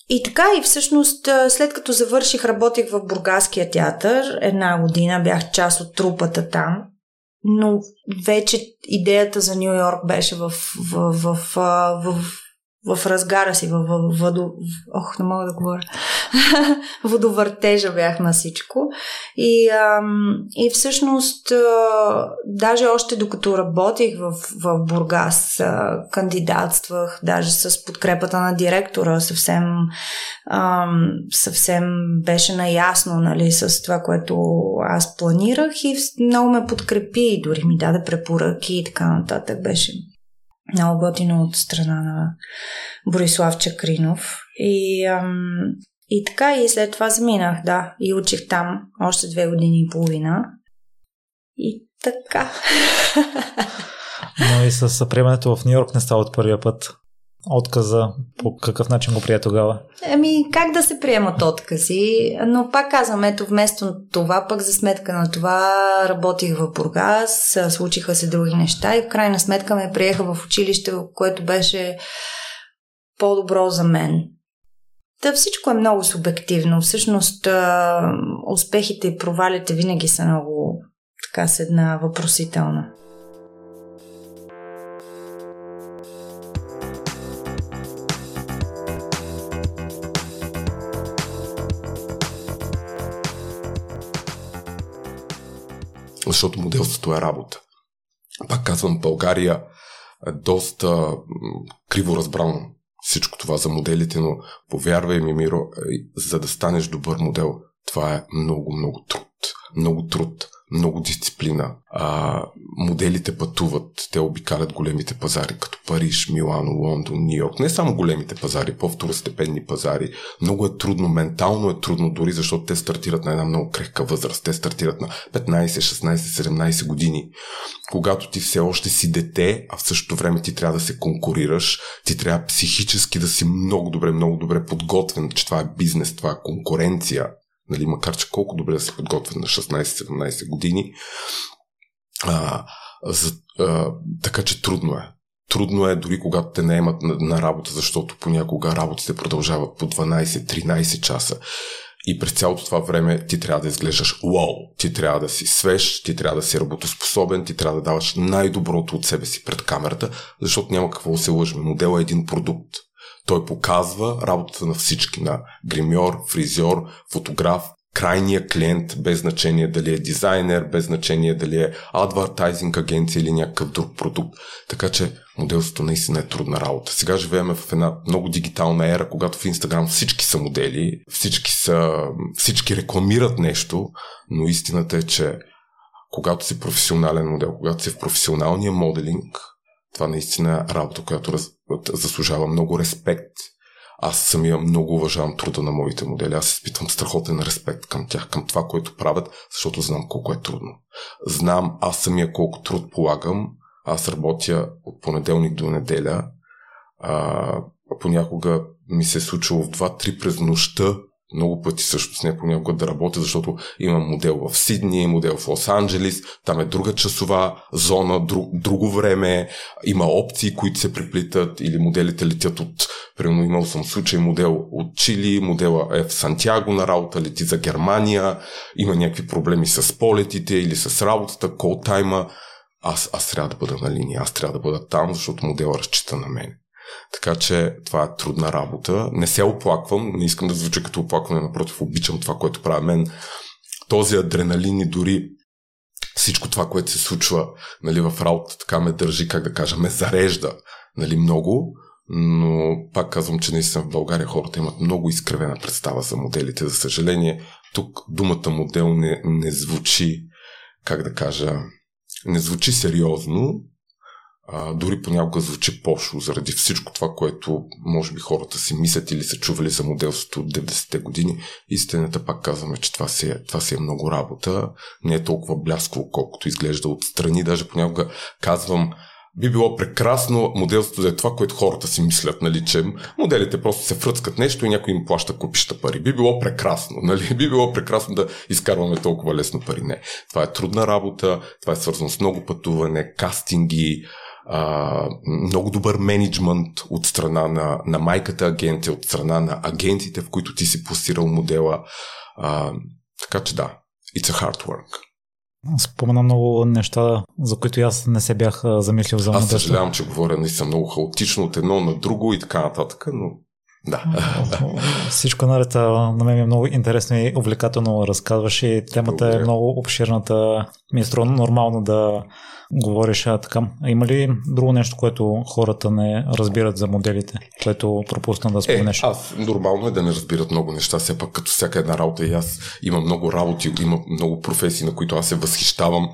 и така, и всъщност, след като завърших, работих в Бургаския театър. Една година бях част от трупата там. Но вече идеята за Нью Йорк беше в, в, в, в, в в разгара си, в, в, в, в ох, не мога да говоря, водовъртежа бях на всичко. И, ам, и всъщност, а, даже още докато работих в, в Бургас, а, кандидатствах, даже с подкрепата на директора, съвсем, ам, съвсем беше наясно нали, с това, което аз планирах и много ме подкрепи, дори ми даде препоръки и така нататък. Беше много готино от страна на Борислав Чакринов. И, ам, и така, и след това заминах, да, и учих там още две години и половина. И така. Но и с приемането в Нью Йорк не става от първия път отказа, по какъв начин го прие тогава? Ами, как да се приемат откази? Но пак казвам, ето вместо това, пък за сметка на това работих в Бургас, случиха се други неща и в крайна сметка ме приеха в училище, което беше по-добро за мен. Та всичко е много субективно. Всъщност, успехите и провалите винаги са много така с една въпросителна. Защото моделството е работа. Пак казвам, България е доста криво разбрано всичко това за моделите, но повярвай ми, Миро, за да станеш добър модел, това е много, много труд. Много труд много дисциплина. А, моделите пътуват, те обикалят големите пазари, като Париж, Милано, Лондон, Нью Йорк. Не само големите пазари, по-второстепенни пазари. Много е трудно, ментално е трудно, дори защото те стартират на една много крехка възраст. Те стартират на 15, 16, 17 години. Когато ти все още си дете, а в същото време ти трябва да се конкурираш, ти трябва психически да си много добре, много добре подготвен, че това е бизнес, това е конкуренция нали, макар че колко добре да се подготвят на 16-17 години. А, за, а, така че трудно е. Трудно е дори когато те наемат на, на работа, защото понякога работите продължават по 12-13 часа. И през цялото това време ти трябва да изглеждаш уау, ти трябва да си свеж, ти трябва да си работоспособен, ти трябва да даваш най-доброто от себе си пред камерата, защото няма какво да се лъжме. Модел е един продукт. Той показва работата на всички, на гримьор, фризьор, фотограф, крайния клиент, без значение дали е дизайнер, без значение дали е адвартайзинг агенция или някакъв друг продукт. Така че моделството наистина е трудна работа. Сега живеем в една много дигитална ера, когато в Инстаграм всички са модели, всички, са, всички рекламират нещо, но истината е, че когато си професионален модел, когато си в професионалния моделинг, това наистина е работа, която раз, заслужава много респект. Аз самия много уважавам труда на моите модели. Аз изпитвам страхотен респект към тях, към това, което правят, защото знам колко е трудно. Знам аз самия колко труд полагам. Аз работя от понеделник до неделя. А, понякога ми се е случило в 2-3 през нощта много пъти също с нея понякога да работя, защото имам модел в Сидни, модел в Лос-Анджелис, там е друга часова зона, друг, друго време, има опции, които се приплитат или моделите летят от, примерно имал съм случай модел от Чили, модела е в Сантьяго на работа, лети за Германия, има някакви проблеми с полетите или с работата, колтайма, аз, аз трябва да бъда на линия, аз трябва да бъда там, защото модела разчита на мен. Така че това е трудна работа. Не се оплаквам, не искам да звуча като оплакване, напротив, обичам това, което правя мен. Този адреналин и дори всичко това, което се случва нали, в работата, така ме държи, как да кажа, ме зарежда нали, много, но пак казвам, че наистина в България хората имат много изкривена представа за моделите. За съжаление, тук думата модел не, не звучи, как да кажа, не звучи сериозно, дори понякога звучи пошло заради всичко това, което може би хората си мислят или са чували за моделството от 90-те години. Истината пак казваме, че това си, е, това си е много работа. Не е толкова бляскаво, колкото изглежда отстрани. Даже понякога казвам, би било прекрасно моделството да е това, което хората си мислят, нали, че моделите просто се фръцкат нещо и някой им плаща купища пари. Би било прекрасно, нали? Би било прекрасно да изкарваме толкова лесно пари. Не. Това е трудна работа, това е свързано с много пътуване, кастинги, а, много добър менеджмент от страна на, на майката агенция, от страна на агенциите, в които ти си пласирал модела. А, така че да, it's a hard work. Спомена много неща, за които аз не се бях замислил за Аз съжалявам, че говоря наистина много хаотично от едно на друго и така нататък, но да. Всичко наред на мен е много интересно и увлекателно разказваш и темата Благодаря. е много обширната. Ми е нормално да говориш а, така. Има ли друго нещо, което хората не разбират за моделите, което пропусна да споменеш? Е, аз нормално е да не разбират много неща, все пак като всяка една работа и аз имам много работи, има много професии, на които аз се възхищавам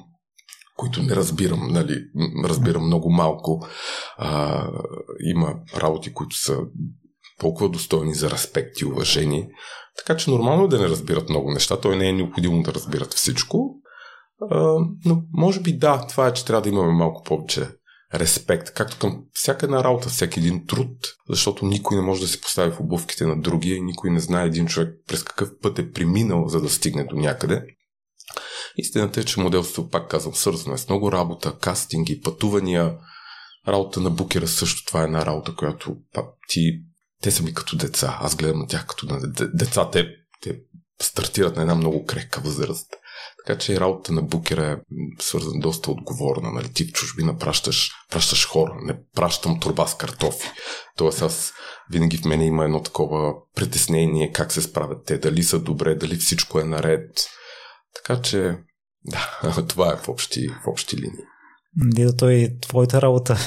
които не разбирам, нали, разбирам много малко. А, има работи, които са толкова достойни за респект и уважение. Така че нормално е да не разбират много неща. Той не е необходимо да разбират всичко. Но може би да, това е, че трябва да имаме малко повече респект, както към всяка една работа, всеки един труд, защото никой не може да се постави в обувките на другия и никой не знае един човек през какъв път е преминал, за да стигне до някъде. Истината е, че моделството, пак казвам, свързано е с много работа, кастинги, пътувания, работа на букера също това е една работа, която ти те са ми като деца. Аз гледам на тях като на деца. Те, те стартират на една много крехка възраст. Така че работата на букера е свързана доста отговорна. Нали? Ти в чужбина пращаш, пращаш хора, не пращам турба с картофи. Тоест аз винаги в мене има едно такова притеснение как се справят те, дали са добре, дали всичко е наред. Така че Да, това е в общи, в общи линии. Дида, той твоята работа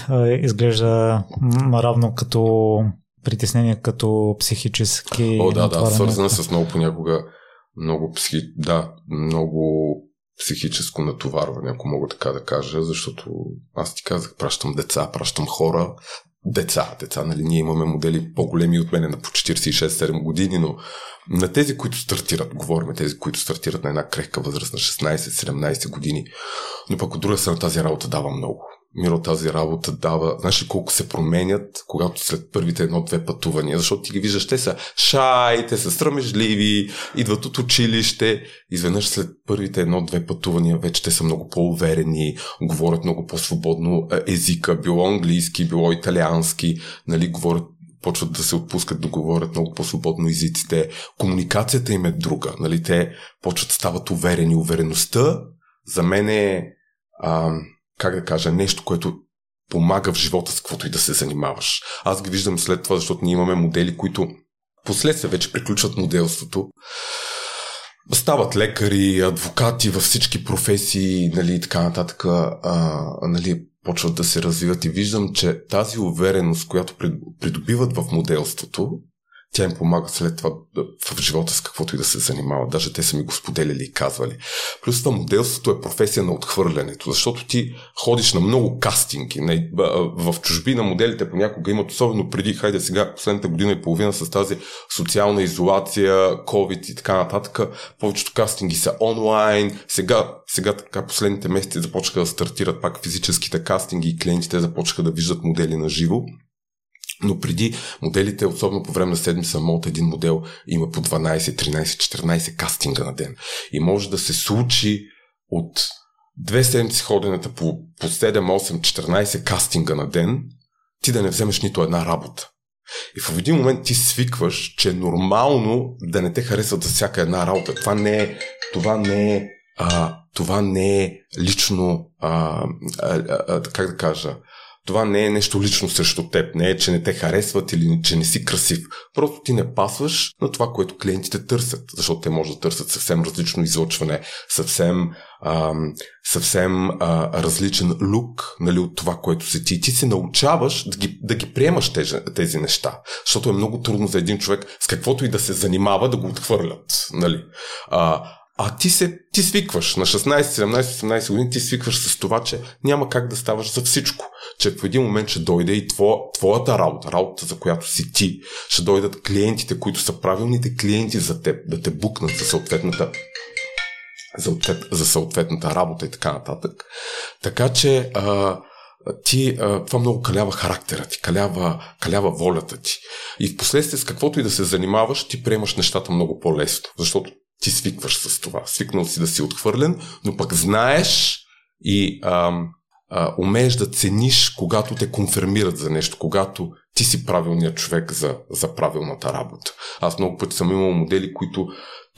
изглежда равно като притеснение, като психически. О, да, да, свързана с много понякога много психи... да, много психическо натоварване, ако мога така да кажа, защото аз ти казах, пращам деца, пращам хора, деца, деца, нали, ние имаме модели по-големи от мене на по 46-7 години, но на тези, които стартират, говорим тези, които стартират на една крехка възраст на 16-17 години, но пък от друга страна тази работа дава много. Миро тази работа дава, знаеш ли колко се променят, когато след първите едно-две пътувания, защото ти ги виждаш, те са шай, те са срамежливи, идват от училище, изведнъж след първите едно-две пътувания вече те са много по-уверени, говорят много по-свободно езика, било английски, било италиански, нали, говорят почват да се отпускат да говорят много по-свободно езиците. Комуникацията им е друга. Нали? Те почват стават уверени. Увереността за мен е, а, как да кажа, нещо, което помага в живота с каквото и да се занимаваш. Аз ги виждам след това, защото ние имаме модели, които последствие вече приключват моделството. Стават лекари, адвокати във всички професии, нали, така нататък, а, нали, почват да се развиват и виждам, че тази увереност, която придобиват в моделството, тя им помага след това в живота с каквото и да се занимава. Даже те са ми го споделяли и казвали. Плюс това моделството е професия на отхвърлянето, защото ти ходиш на много кастинги. В чужбина моделите понякога имат, особено преди, хайде сега, последната година и половина с тази социална изолация, COVID и така нататък. Повечето кастинги са онлайн. Сега, сега така последните месеци започнаха да стартират пак физическите кастинги и клиентите започнаха да виждат модели на живо. Но преди моделите, особено по време на седмица, мод един модел има по 12, 13, 14 кастинга на ден. И може да се случи от две седмици ходенето по, по 7, 8, 14 кастинга на ден, ти да не вземеш нито една работа. И в един момент ти свикваш, че е нормално да не те харесват за всяка една работа. Това не е, това не е, а, това не е лично, а, а, а, как да кажа, това не е нещо лично срещу теб. Не е, че не те харесват или че не си красив. Просто ти не пасваш на това, което клиентите търсят. Защото те може да търсят съвсем различно излъчване, съвсем, ам, съвсем а, различен лук нали, от това, което си ти. Ти се научаваш да ги, да ги приемаш тези, тези неща. Защото е много трудно за един човек с каквото и да се занимава да го отхвърлят. Нали. А, а ти се, ти свикваш на 16, 17, 18 години, ти свикваш с това, че няма как да ставаш за всичко. Че в един момент ще дойде и тво, твоята работа, работа за която си ти, ще дойдат клиентите, които са правилните клиенти за теб, да те букнат за съответната за, за съответната работа и така нататък. Така че а, ти, а, това много калява характера ти, калява, калява волята ти. И в последствие с каквото и да се занимаваш, ти приемаш нещата много по-лесно, защото ти свикваш с това. Свикнал си да си отхвърлен, но пък знаеш и а, а, умееш да цениш, когато те конфирмират за нещо, когато ти си правилният човек за, за правилната работа. Аз много пъти съм имал модели, които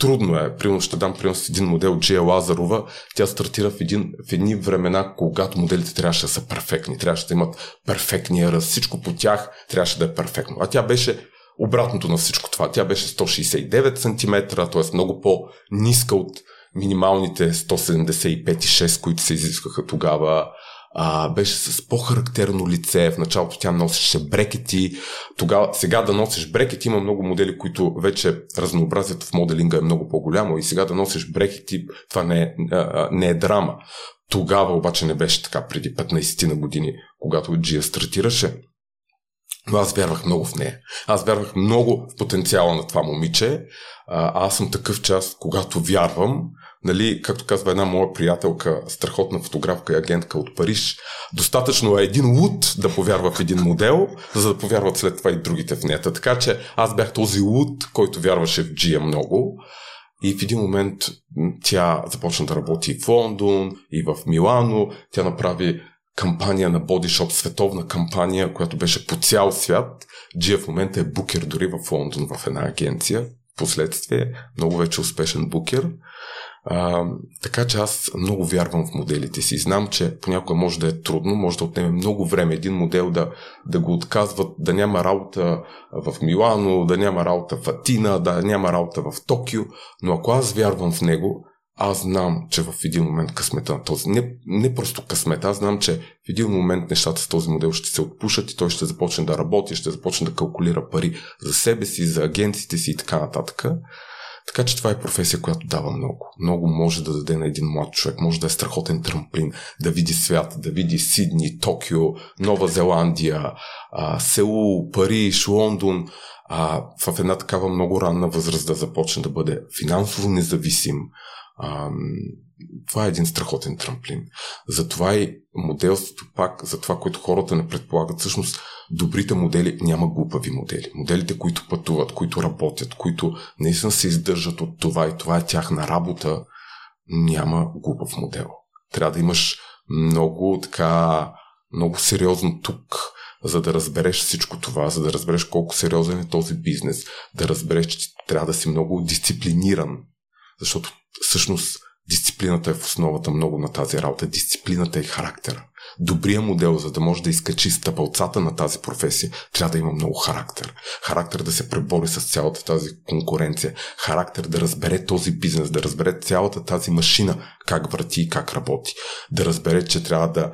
трудно е. Примерно ще дам примерно с един модел Джия Лазарова. Тя стартира в, един, в едни времена, когато моделите трябваше да са перфектни, трябваше да имат перфектния ръст. Всичко по тях трябваше да е перфектно. А тя беше обратното на всичко това. Тя беше 169 см, т.е. много по-ниска от минималните 175,6, които се изискваха тогава. А, беше с по-характерно лице. В началото тя носеше брекети. Тогава, сега да носиш брекети, има много модели, които вече разнообразието в моделинга е много по-голямо. И сега да носиш брекети, това не е, а, не е драма. Тогава обаче не беше така преди 15 на години, когато Джия стартираше. Но аз вярвах много в нея. Аз вярвах много в потенциала на това момиче. А, аз съм такъв част, когато вярвам, нали, както казва една моя приятелка, страхотна фотографка и агентка от Париж, достатъчно е един луд да повярва в един модел, за да повярват след това и другите в нея. Така че аз бях този луд, който вярваше в Джия много. И в един момент тя започна да работи в Лондон и в Милано. Тя направи кампания на Body Shop, световна кампания, която беше по цял свят. Джия в момента е букер дори в Лондон в една агенция. Последствие, много вече успешен букер. А, така че аз много вярвам в моделите си. Знам, че понякога може да е трудно, може да отнеме много време един модел да, да го отказват, да няма работа в Милано, да няма работа в Атина, да няма работа в Токио, но ако аз вярвам в него, аз знам, че в един момент късмета на този, не, не просто късмета, аз знам, че в един момент нещата с този модел ще се отпушат и той ще започне да работи, ще започне да калкулира пари за себе си, за агенците си и така нататък. Така че това е професия, която дава много. Много може да даде на един млад човек. Може да е страхотен трамплин, да види свят, да види Сидни, Токио, Нова Зеландия, Сеул, Париж, Лондон. А, в една такава много ранна възраст да започне да бъде финансово независим, а, това е един страхотен трамплин. Затова и моделството пак, за това, което хората не предполагат, всъщност добрите модели няма глупави модели. Моделите, които пътуват, които работят, които наистина се издържат от това и това е тяхна работа, няма глупав модел. Трябва да имаш много така, много сериозно тук, за да разбереш всичко това, за да разбереш колко сериозен е този бизнес, да разбереш, че трябва да си много дисциплиниран, защото всъщност дисциплината е в основата много на тази работа. Дисциплината е характера. Добрия модел, за да може да изкачи стъпалцата на тази професия, трябва да има много характер. Характер да се пребори с цялата тази конкуренция. Характер да разбере този бизнес, да разбере цялата тази машина как върти и как работи. Да разбере, че трябва да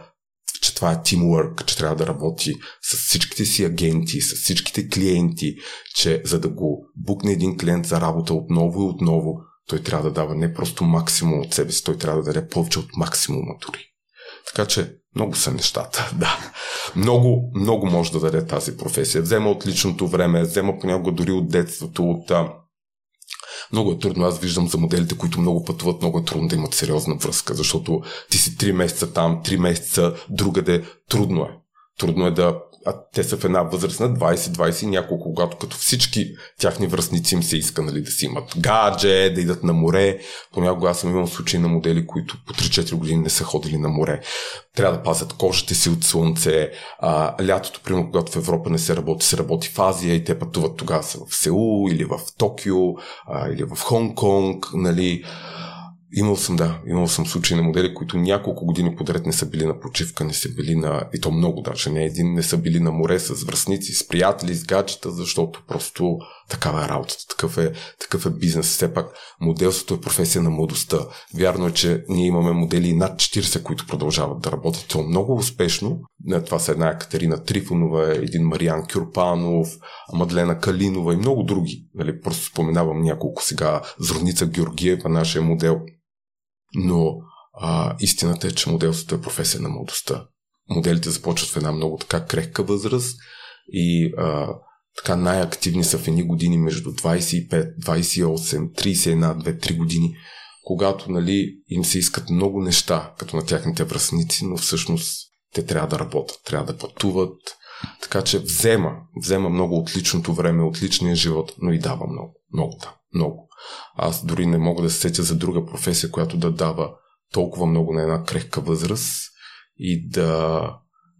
че това е тимворк, че трябва да работи с всичките си агенти, с всичките клиенти, че за да го букне един клиент за работа отново и отново, той трябва да дава не просто максимум от себе си, той трябва да даде повече от максимума дори. Така че много са нещата, да. Много, много може да даде тази професия. Взема от личното време, взема понякога дори от детството, от... Много е трудно. Аз виждам за моделите, които много пътуват, много е трудно да имат сериозна връзка, защото ти си 3 месеца там, 3 месеца другаде. Трудно е. Трудно е да а те са в една възраст на 20-20 няколко, когато като всички тяхни връзници им се иска нали, да си имат гадже, да идат на море. Понякога аз съм имал случаи на модели, които по 3-4 години не са ходили на море. Трябва да пазят кожата си от слънце. А, лятото, примерно, когато в Европа не се работи, се работи в Азия и те пътуват тогава са в Сеул или в Токио а, или в Хонг-Конг. Нали. Имал съм, да, имал съм случаи на модели, които няколко години подред не са били на почивка, не са били на, и то много даже, не един, не са били на море с връзници, с приятели, с гаджета, защото просто такава е работата, такъв е, такъв е бизнес. Все пак моделството е професия на младостта. Вярно е, че ние имаме модели над 40, които продължават да работят. То много успешно. Това са една Катерина Трифонова, един Мариан Кюрпанов, Мадлена Калинова и много други. Нали, просто споменавам няколко сега. Зорница Георгиева, нашия модел – но а, истината е, че моделството е професия на младостта. Моделите започват в една много така крехка възраст и а, така най-активни са в едни години между 25, 28, 31, 2, 3 години, когато нали, им се искат много неща, като на тяхните връзници, но всъщност те трябва да работят, трябва да пътуват. Така че взема, взема много от личното време, от личния живот, но и дава много. Много да, много. Аз дори не мога да се сетя за друга професия, която да дава толкова много на една крехка възраст и да,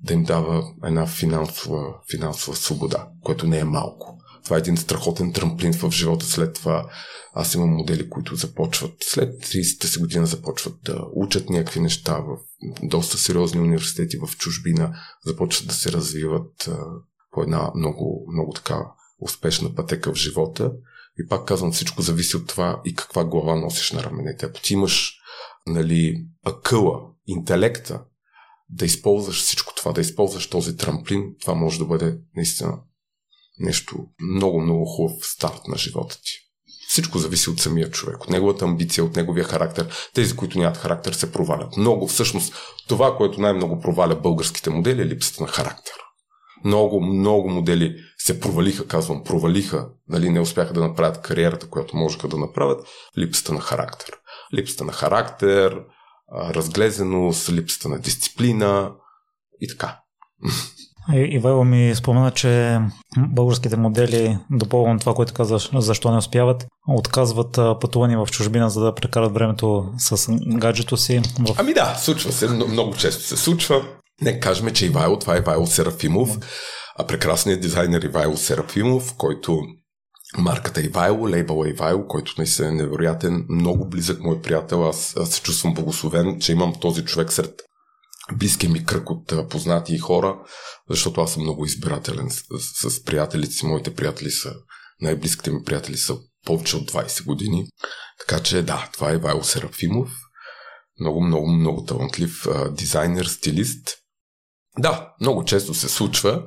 да им дава една финансова, финансова свобода, което не е малко. Това е един страхотен трамплин в живота. След това аз имам модели, които започват след 30-та си година започват да учат някакви неща в доста сериозни университети в чужбина, започват да се развиват по една много, много така успешна пътека в живота и пак казвам, всичко зависи от това и каква глава носиш на раменете. Ако ти имаш нали, акъла, интелекта, да използваш всичко това, да използваш този трамплин, това може да бъде наистина нещо много, много хубав старт на живота ти. Всичко зависи от самия човек, от неговата амбиция, от неговия характер. Тези, които нямат характер, се провалят. Много, всъщност, това, което най-много проваля българските модели е липсата на характер. Много, много модели се провалиха, казвам, провалиха, нали, не успяха да направят кариерата, която можеха да направят, липсата на характер. Липсата на характер, разглезеност, липсата на дисциплина и така. Ивайло ми спомена, че българските модели, допълвам това, което казваш, защо не успяват, отказват пътувания в чужбина, за да прекарат времето с гаджето си. В... Ами да, случва се, много често се случва. Не кажем, че Ивайло, това е Ивайло Серафимов, а прекрасният дизайнер Ивайло Серафимов, който марката Ивайло, лейбъла Ивайло, който наистина е невероятен, много близък мой приятел. Аз, аз се чувствам благословен, че имам този човек сред близкия ми кръг от познати хора, защото аз съм много избирателен с, с, с приятелите си. Моите приятели са, най-близките ми приятели са повече от 20 години. Така че да, това е Вайло Серафимов. Много, много, много талантлив а, дизайнер, стилист. Да, много често се случва.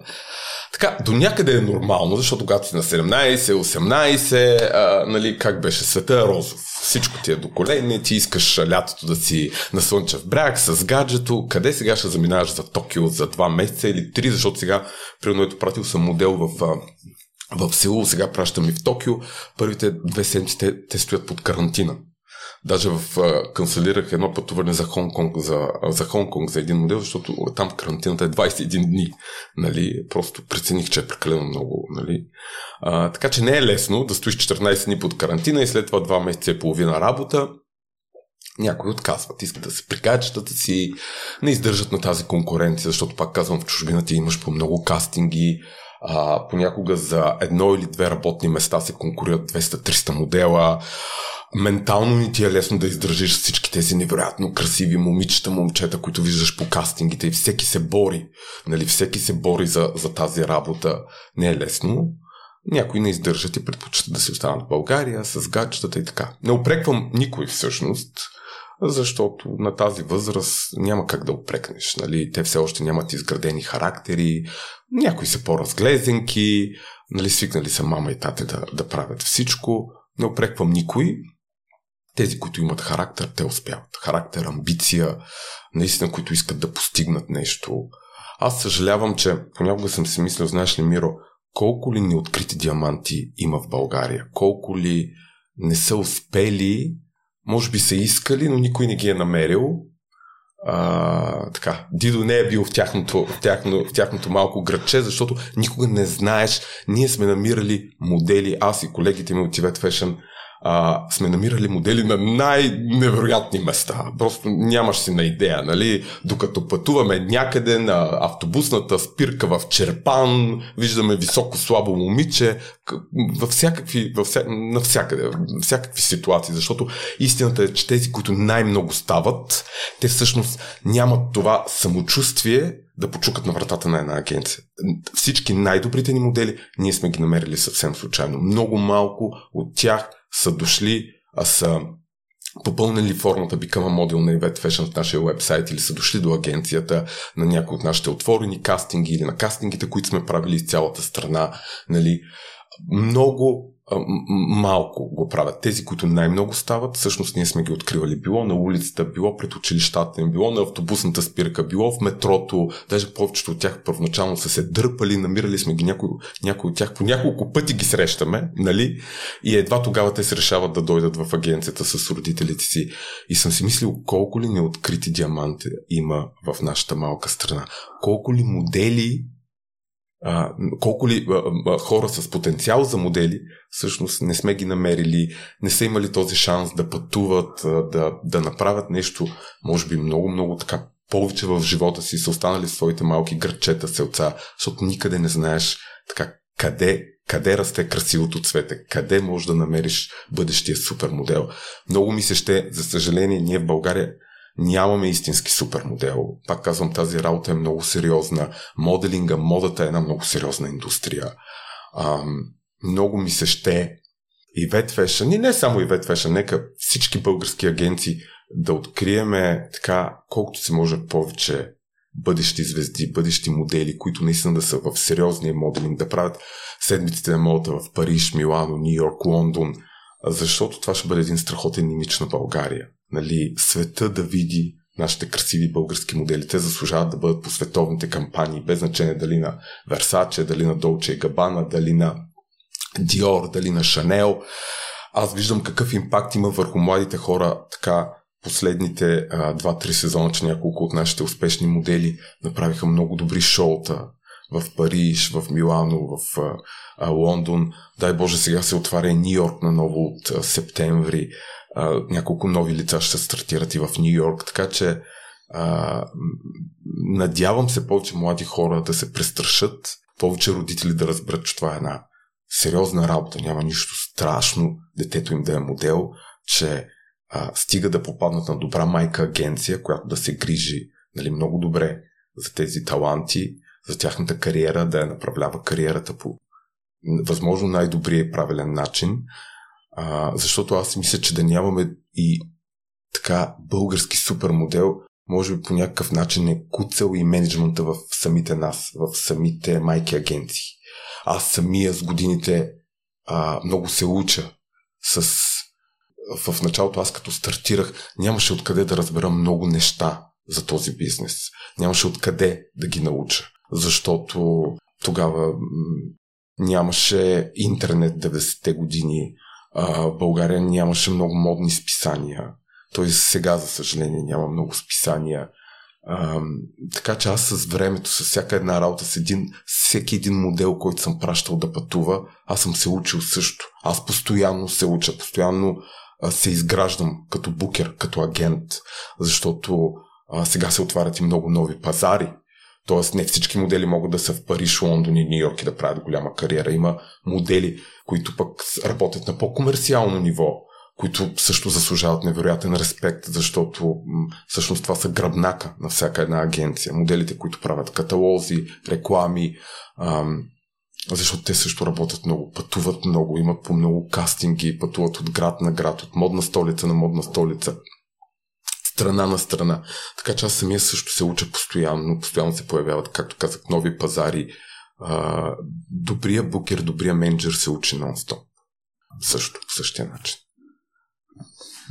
Така, до някъде е нормално, защото когато си на 17, 18, а, нали, как беше света розов. Всичко ти е до колени, ти искаш лятото да си на слънчев бряг с гаджето. Къде сега ще заминаваш за Токио за 2 месеца или 3, защото сега, примерно, ето пратил съм модел в в Сеул, сега пращам и в Токио. Първите две седмици те, те стоят под карантина. Даже в, а, канцелирах едно пътуване за Хонг-Конг за, за, Хонг-Конг за един модел, защото там карантината е 21 дни. Нали? Просто прецених, че е прекалено много. Нали? А, така че не е лесно да стоиш 14 дни под карантина и след това 2 месеца и половина работа. Някои отказват, искат да се прикачат си, не издържат на тази конкуренция, защото пак казвам, в чужбина ти имаш по много кастинги, а, понякога за едно или две работни места се конкурират 200-300 модела. Ментално ни ти е лесно да издържиш всички тези невероятно красиви момичета, момчета, които виждаш по кастингите и всеки се бори. Нали, всеки се бори за, за тази работа. Не е лесно. Някои не издържат и предпочитат да си останат в България с гаджетата и така. Не опреквам никой всъщност защото на тази възраст няма как да опрекнеш. Нали? Те все още нямат изградени характери, някои са по-разглезенки, нали, свикнали са мама и тате да, да правят всичко. Не опреквам никой. Тези, които имат характер, те успяват. Характер, амбиция, наистина, които искат да постигнат нещо. Аз съжалявам, че понякога съм си мислил, знаеш ли, Миро, колко ли неоткрити диаманти има в България? Колко ли не са успели може би са искали, но никой не ги е намерил. А, така, Дидо не е бил в тяхното, в, тяхно, в тяхното малко градче, защото никога не знаеш. Ние сме намирали модели, аз и колегите ми от Tibet Fashion, а, сме намирали модели на най-невероятни места. Просто нямаш си на идея, нали? Докато пътуваме някъде на автобусната спирка в Черпан, виждаме високо слабо момиче, във всякакви, във вся, навсякъде, всякакви ситуации, защото истината е, че тези, които най-много стават, те всъщност нямат това самочувствие, да почукат на вратата на една агенция. Всички най-добрите ни модели ние сме ги намерили съвсем случайно. Много малко от тях са дошли, а са попълнили формата Become a Model на Event Fashion в нашия вебсайт или са дошли до агенцията на някои от нашите отворени кастинги или на кастингите, които сме правили из цялата страна. Нали. Много малко го правят. Тези, които най-много стават, всъщност ние сме ги откривали. Било на улицата, било пред училищата им, било на автобусната спирка, било в метрото. Даже повечето от тях първоначално са се дърпали, намирали сме ги някои, някои от тях по няколко пъти ги срещаме, нали? И едва тогава те се решават да дойдат в агенцията с родителите си. И съм си мислил колко ли неоткрити диаманти има в нашата малка страна. Колко ли модели а, колко ли а, а, хора с потенциал за модели всъщност не сме ги намерили, не са имали този шанс да пътуват, а, да, да направят нещо, може би много, много така повече в живота си, са останали в своите малки градчета, селца, защото никъде не знаеш така къде, къде расте красивото цвете, къде можеш да намериш бъдещия супер модел. Много ми се ще, за съжаление, ние в България нямаме истински супермодел. Пак казвам, тази работа е много сериозна. Моделинга, модата е една много сериозна индустрия. А, много ми се ще и Fashion, и не само и Fashion, нека всички български агенции да откриеме така, колкото се може повече бъдещи звезди, бъдещи модели, които наистина да са в сериозния моделинг, да правят седмиците на модата в Париж, Милано, Нью Йорк, Лондон, защото това ще бъде един страхотен имидж на България нали, света да види нашите красиви български модели. Те заслужават да бъдат по световните кампании, без значение дали на Версаче, дали на Долче и Габана, дали на Диор, дали на Шанел. Аз виждам какъв импакт има върху младите хора така последните 2-3 сезона, че няколко от нашите успешни модели направиха много добри шоута в Париж, в Милано, в а, Лондон. Дай Боже, сега се отваря Нью Йорк наново от а, септември а, няколко нови лица ще стартират и в Нью Йорк, така че а, надявам се повече млади хора да се престрашат, повече родители да разберат, че това е една сериозна работа, няма нищо страшно детето им да е модел, че а, стига да попаднат на добра майка агенция, която да се грижи нали, много добре за тези таланти, за тяхната кариера, да я направлява кариерата по възможно най-добрия и правилен начин А, защото аз мисля, че да нямаме и така български супер модел, може би по някакъв начин е куцал и менеджмента в самите нас, в самите майки агенции. Аз самия с годините а, много се уча с в началото аз като стартирах, нямаше откъде да разбера много неща за този бизнес. Нямаше откъде да ги науча, защото тогава нямаше интернет 90-те години, а, България нямаше много модни списания. Той сега, за съжаление, няма много списания. А, така че аз с времето, с всяка една работа, с един, всеки един модел, който съм пращал да пътува, аз съм се учил също. Аз постоянно се уча, постоянно а, се изграждам като букер, като агент, защото а, сега се отварят и много нови пазари. Тоест не всички модели могат да са в Париж, Лондон и Нью Йорк и да правят голяма кариера. Има модели, които пък работят на по-комерциално ниво, които също заслужават невероятен респект, защото всъщност това са гръбнака на всяка една агенция. Моделите, които правят каталози, реклами, ам, защото те също работят много, пътуват много, имат по много кастинги, пътуват от град на град, от модна столица на модна столица страна на страна. Така че аз самия също се уча постоянно, постоянно се появяват, както казах, нови пазари. А, добрия букер, добрия менеджер се учи нон-стоп. Също по същия начин.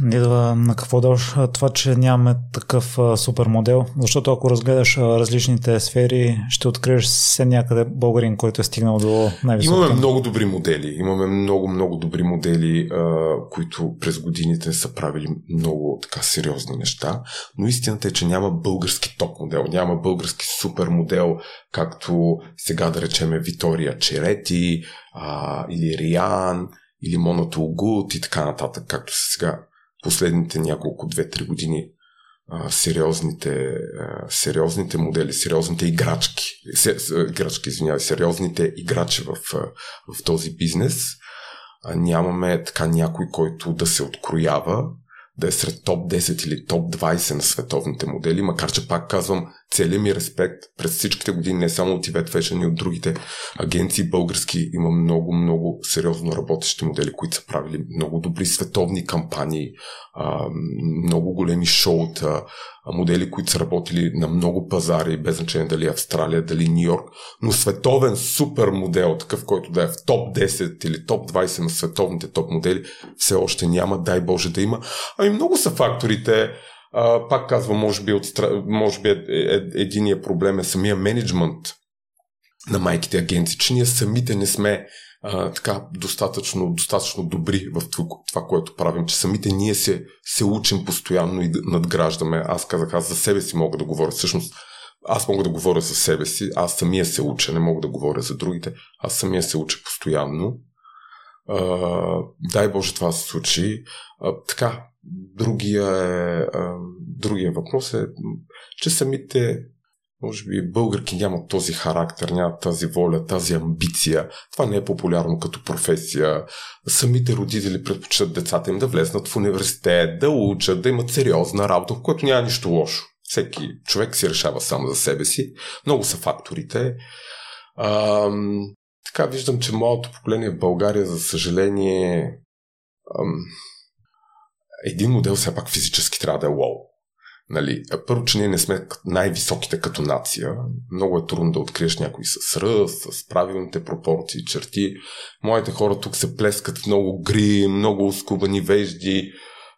Идва на какво даваш това, че нямаме такъв а, супер модел? Защото ако разгледаш а, различните сфери, ще откриеш все някъде българин, който е стигнал до най-високите. Имаме много добри модели. Имаме много, много добри модели, а, които през годините са правили много така сериозни неща. Но истината е, че няма български топ модел. Няма български супер модел, както сега да речеме Витория Черети а, или Риан или Монато Огут и така нататък, както сега последните няколко, две-три години а, сериозните, сериозните модели, сериозните играчки, се, играчки, извинявай, сериозните играчи в, в този бизнес. Нямаме така някой, който да се откроява да е сред топ 10 или топ 20 на световните модели, макар че пак казвам целият ми респект през всичките години, не само от Tibet Fashion и от другите агенции. Български, има много, много сериозно работещи модели, които са правили много добри световни кампании, много големи шоута, модели, които са работили на много пазари, без значение дали Австралия, дали Нью Йорк, но световен супер модел, такъв, който да е в топ 10 или топ 20 на световните топ модели, все още няма, дай Боже да има. Ами много са факторите. А, пак казвам, може би, от, може би е, е, е, единия проблем е самия менеджмент на майките агенции, че ние самите не сме а, така достатъчно, достатъчно добри в това, което правим, че самите ние се, се учим постоянно и надграждаме. Аз казах, аз за себе си мога да говоря. Всъщност, аз мога да говоря за себе си, аз самия се уча, не мога да говоря за другите. Аз самия се уча постоянно. А, дай Боже това се случи. А, така, другия, е, а, другия въпрос е, че самите може би българки нямат този характер, нямат тази воля, тази амбиция. Това не е популярно като професия. Самите родители предпочитат децата им да влезнат в университет, да учат, да имат сериозна работа, в което няма нищо лошо. Всеки човек си решава само за себе си. Много са факторите. Ам, така виждам, че моето поколение в България, за съжаление, ам, един модел все пак физически трябва да е лоу. Нали, първо, че ние не сме най-високите като нация. Много е трудно да откриеш някой с ръст, с правилните пропорции, черти. Моите хора тук се плескат в много гри, много скубани вежди.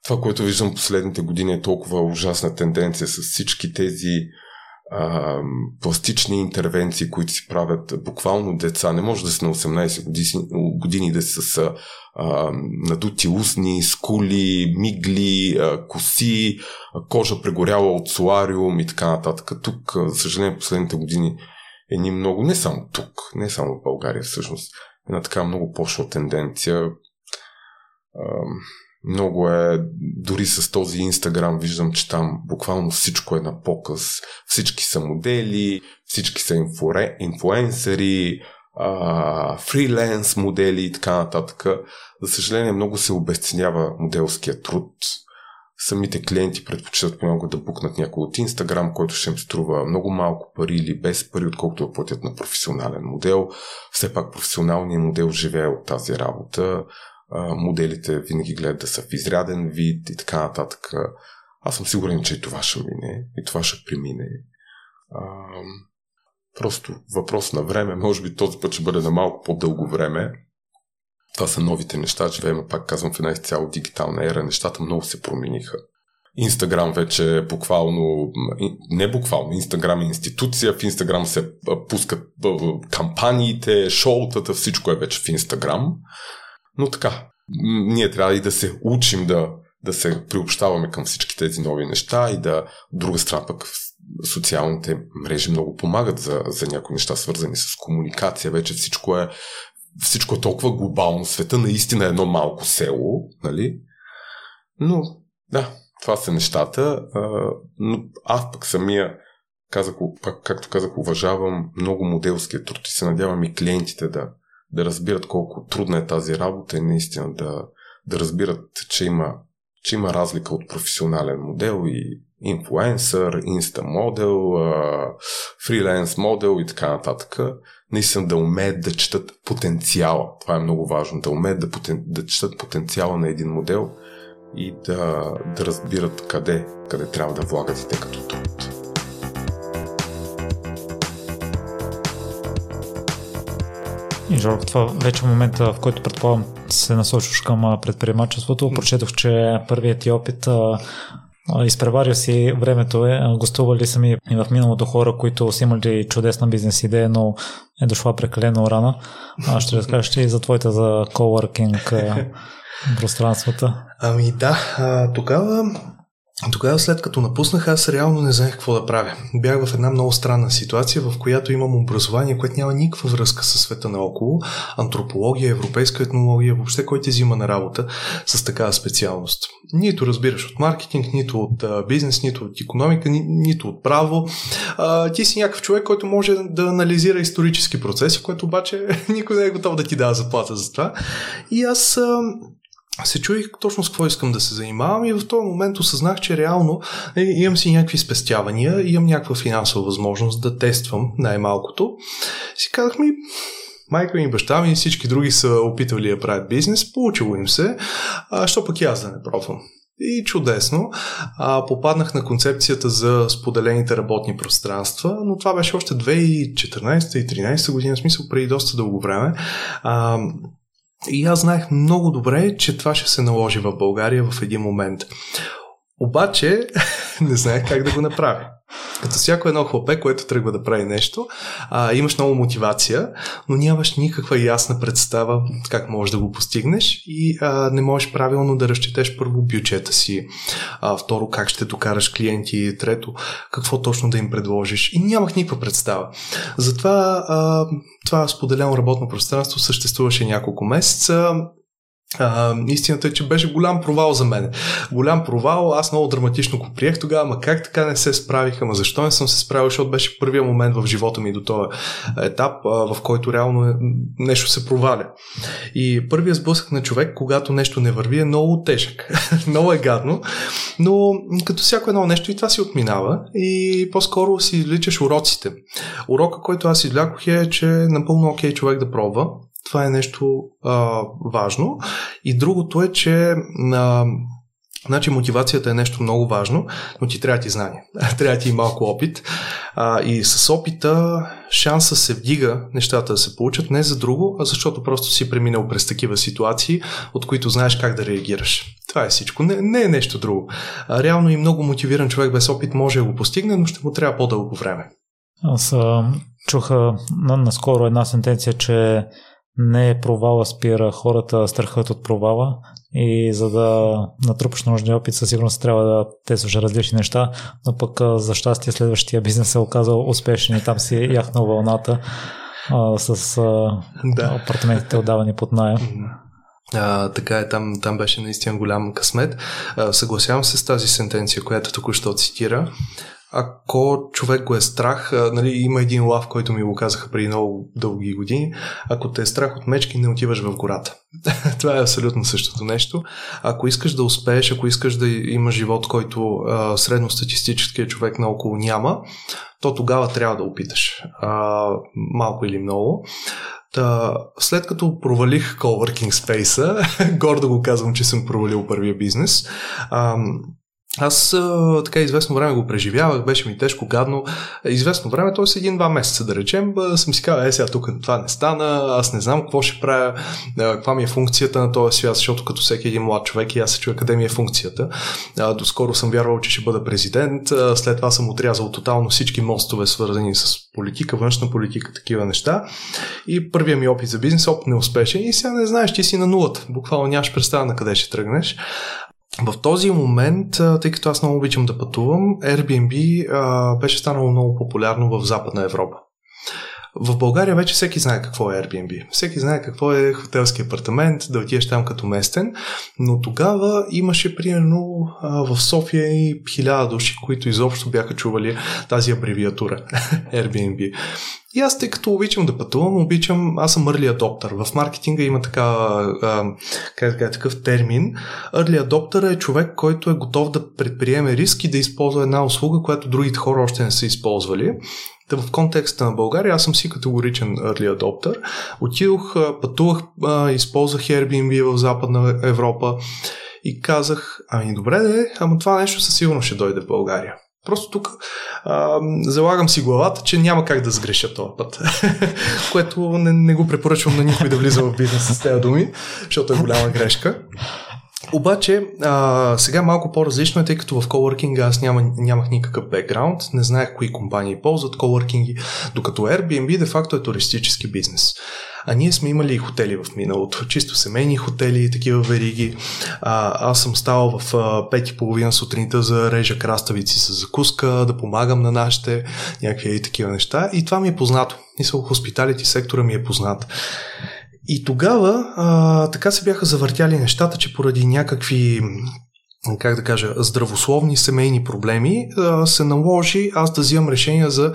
Това, което виждам последните години е толкова ужасна тенденция с всички тези пластични интервенции, които си правят буквално деца. Не може да са на 18 години, години да са с а, надути устни, скули, мигли, а, коси, а, кожа прегоряла от солариум и така нататък. Тук, за съжаление, последните години е ни много, не само тук, не само в България всъщност, една така много пошла тенденция. А, много е, дори с този Инстаграм виждам, че там буквално всичко е на показ. Всички са модели, всички са инфуре, инфуенсери, а, фриленс модели и така нататък. За съжаление, много се обесценява моделския труд. Самите клиенти предпочитат понякога да букнат някой от Инстаграм, който ще им струва много малко пари или без пари, отколкото да платят на професионален модел. Все пак професионалният модел живее от тази работа моделите винаги гледат да са в изряден вид и така нататък. Аз съм сигурен, че и това ще мине, и това ще премине. А, просто въпрос на време, може би този път ще бъде на малко по-дълго време. Това са новите неща, живеем, пак казвам, в една изцяло дигитална ера. Нещата много се промениха. Инстаграм вече е буквално, не буквално, Инстаграм е институция, в Инстаграм се пускат кампаниите, шоутата, всичко е вече в Инстаграм. Но така, ние трябва и да се учим да, да се приобщаваме към всички тези нови неща и да, от друга страна пък социалните мрежи много помагат за, за някои неща, свързани с комуникация. Вече всичко е, всичко е толкова глобално. Света наистина е едно малко село, нали? Но, да, това са нещата. Но аз пък самия, казах, пак, както казах, уважавам много моделския труд и се надявам и клиентите да, да разбират колко трудна е тази работа и наистина да, да разбират, че има, че има разлика от професионален модел и инфлуенсър, инста модел, фриленс модел и така нататък. Наистина да умеят да четат потенциала. Това е много важно. Да умеят да, потен, да четат потенциала на един модел и да, да разбират къде, къде трябва да влагат и те като труд. И Жор, това вече е момента, в който предполагам се насочваш към предприемачеството. Прочетох, че първият ти опит изпреварил си времето е. Гостували са ми и в миналото хора, които са имали чудесна бизнес идея, но е дошла прекалено рано. А ще разкажеш и за твоите за коуъркинг пространствата? Ами да, тогава тогава след като напуснах, аз реално не знаех какво да правя. Бях в една много странна ситуация, в която имам образование, което няма никаква връзка с света наоколо. Антропология, европейска етнология, въобще кой ти взима на работа с такава специалност. Нито разбираш от маркетинг, нито от бизнес, нито от економика, ни, нито от право. А, ти си някакъв човек, който може да анализира исторически процеси, което обаче никой не е готов да ти дава заплата за това. И аз а, се чуих точно с какво искам да се занимавам и в този момент осъзнах, че реално е, имам си някакви спестявания, имам някаква финансова възможност да тествам най-малкото. Си казах ми, майка ми, баща ми и всички други са опитвали да правят бизнес, получило им се, а що пък и аз да не пробвам. И чудесно. А, попаднах на концепцията за споделените работни пространства, но това беше още 2014 и 2013 година, в смисъл преди доста дълго време. А, и аз знаех много добре, че това ще се наложи в България в един момент. Обаче не знаех как да го направя. Като всяко едно хлопе, което тръгва да прави нещо, а, имаш много мотивация, но нямаш никаква ясна представа как можеш да го постигнеш и а, не можеш правилно да разчетеш първо бюджета си, а, второ как ще докараш клиенти, трето какво точно да им предложиш. И нямах никаква представа. Затова а, това споделено работно пространство съществуваше няколко месеца. А, истината е, че беше голям провал за мен. Голям провал, аз много драматично го приех тогава, ма как така не се справих, ама защо не съм се справил, защото беше първия момент в живота ми до този етап, а, в който реално е, нещо се проваля. И първият сблъсък на човек, когато нещо не върви, е много тежък. много е гадно, но като всяко едно нещо и това си отминава и по-скоро си изличаш уроците. Урока, който аз излякох е, че е напълно окей човек да пробва, това е нещо а, важно. И другото е, че а, Значи мотивацията е нещо много важно, но ти трябва ти знание. трябва ти и малко опит. А, и с опита шанса се вдига нещата да се получат не за друго, а защото просто си преминал през такива ситуации, от които знаеш как да реагираш. Това е всичко. Не, не е нещо друго. А, реално и много мотивиран човек без опит може да го постигне, но ще му трябва по-дълго време. Аз чуха наскоро една сентенция, че не е провала спира хората страхът от провала и за да натрупаш нужния опит със сигурност трябва да тестваш различни неща, но пък за щастие следващия бизнес е оказал успешен и там си яхнал вълната а, с а, да. апартаментите отдавани под найем. А, така е, там, там беше наистина голям късмет. А, съгласявам се с тази сентенция, която току-що цитира. Ако човек го е страх, нали, има един лав, който ми го казаха преди много дълги години, ако те е страх от мечки, не отиваш в гората. Това е абсолютно същото нещо. Ако искаш да успееш, ако искаш да имаш живот, който а, средностатистическият човек наоколо няма, то тогава трябва да опиташ. А, малко или много. Та, след като провалих Coworking Space, гордо го казвам, че съм провалил първия бизнес, а, аз така известно време го преживявах, беше ми тежко, гадно. Известно време, т.е. един-два месеца да речем, съм си казал, е сега тук това не стана, аз не знам какво ще правя, каква ми е функцията на този свят, защото като всеки един млад човек и аз се чуя къде ми е функцията. Доскоро съм вярвал, че ще бъда президент, след това съм отрязал тотално всички мостове, свързани с политика, външна политика, такива неща. И първият ми опит за бизнес опит не успешен и сега не знаеш, ти си на нулата. Буквално нямаш представа на къде ще тръгнеш. В този момент, тъй като аз много обичам да пътувам, Airbnb а, беше станало много популярно в Западна Европа. В България вече всеки знае какво е Airbnb. Всеки знае какво е хотелски апартамент, да отидеш там като местен, но тогава имаше примерно в София и хиляда души, които изобщо бяха чували тази абревиатура Airbnb. И аз, тъй като обичам да пътувам, обичам, аз съм early adopter. В маркетинга има така, а, как такъв термин. Early adopter е човек, който е готов да предприеме риск и да използва една услуга, която другите хора още не са използвали. Та в контекста на България аз съм си категоричен early adopter. Отидох, пътувах, използвах Airbnb в Западна Европа и казах, ами добре де, ама това нещо със сигурност ще дойде в България. Просто тук а, залагам си главата, че няма как да сгреша този път. Което не, не го препоръчвам на никой да влиза в бизнес с тези думи, защото е голяма грешка. Обаче, а, сега малко по-различно е, тъй като в коворкинга аз няма, нямах никакъв бекграунд, не знаех кои компании ползват коворкинги, докато Airbnb де-факто е туристически бизнес. А ние сме имали и хотели в миналото, чисто семейни хотели и такива вериги. А, аз съм ставал в пет и половина сутринта за режа краставици с закуска, да помагам на нашите някакви и такива неща. И това ми е познато. Мисля, хоспиталити сектора ми е познат. И тогава а, така се бяха завъртяли нещата, че поради някакви как да кажа, здравословни семейни проблеми, се наложи аз да взимам решения за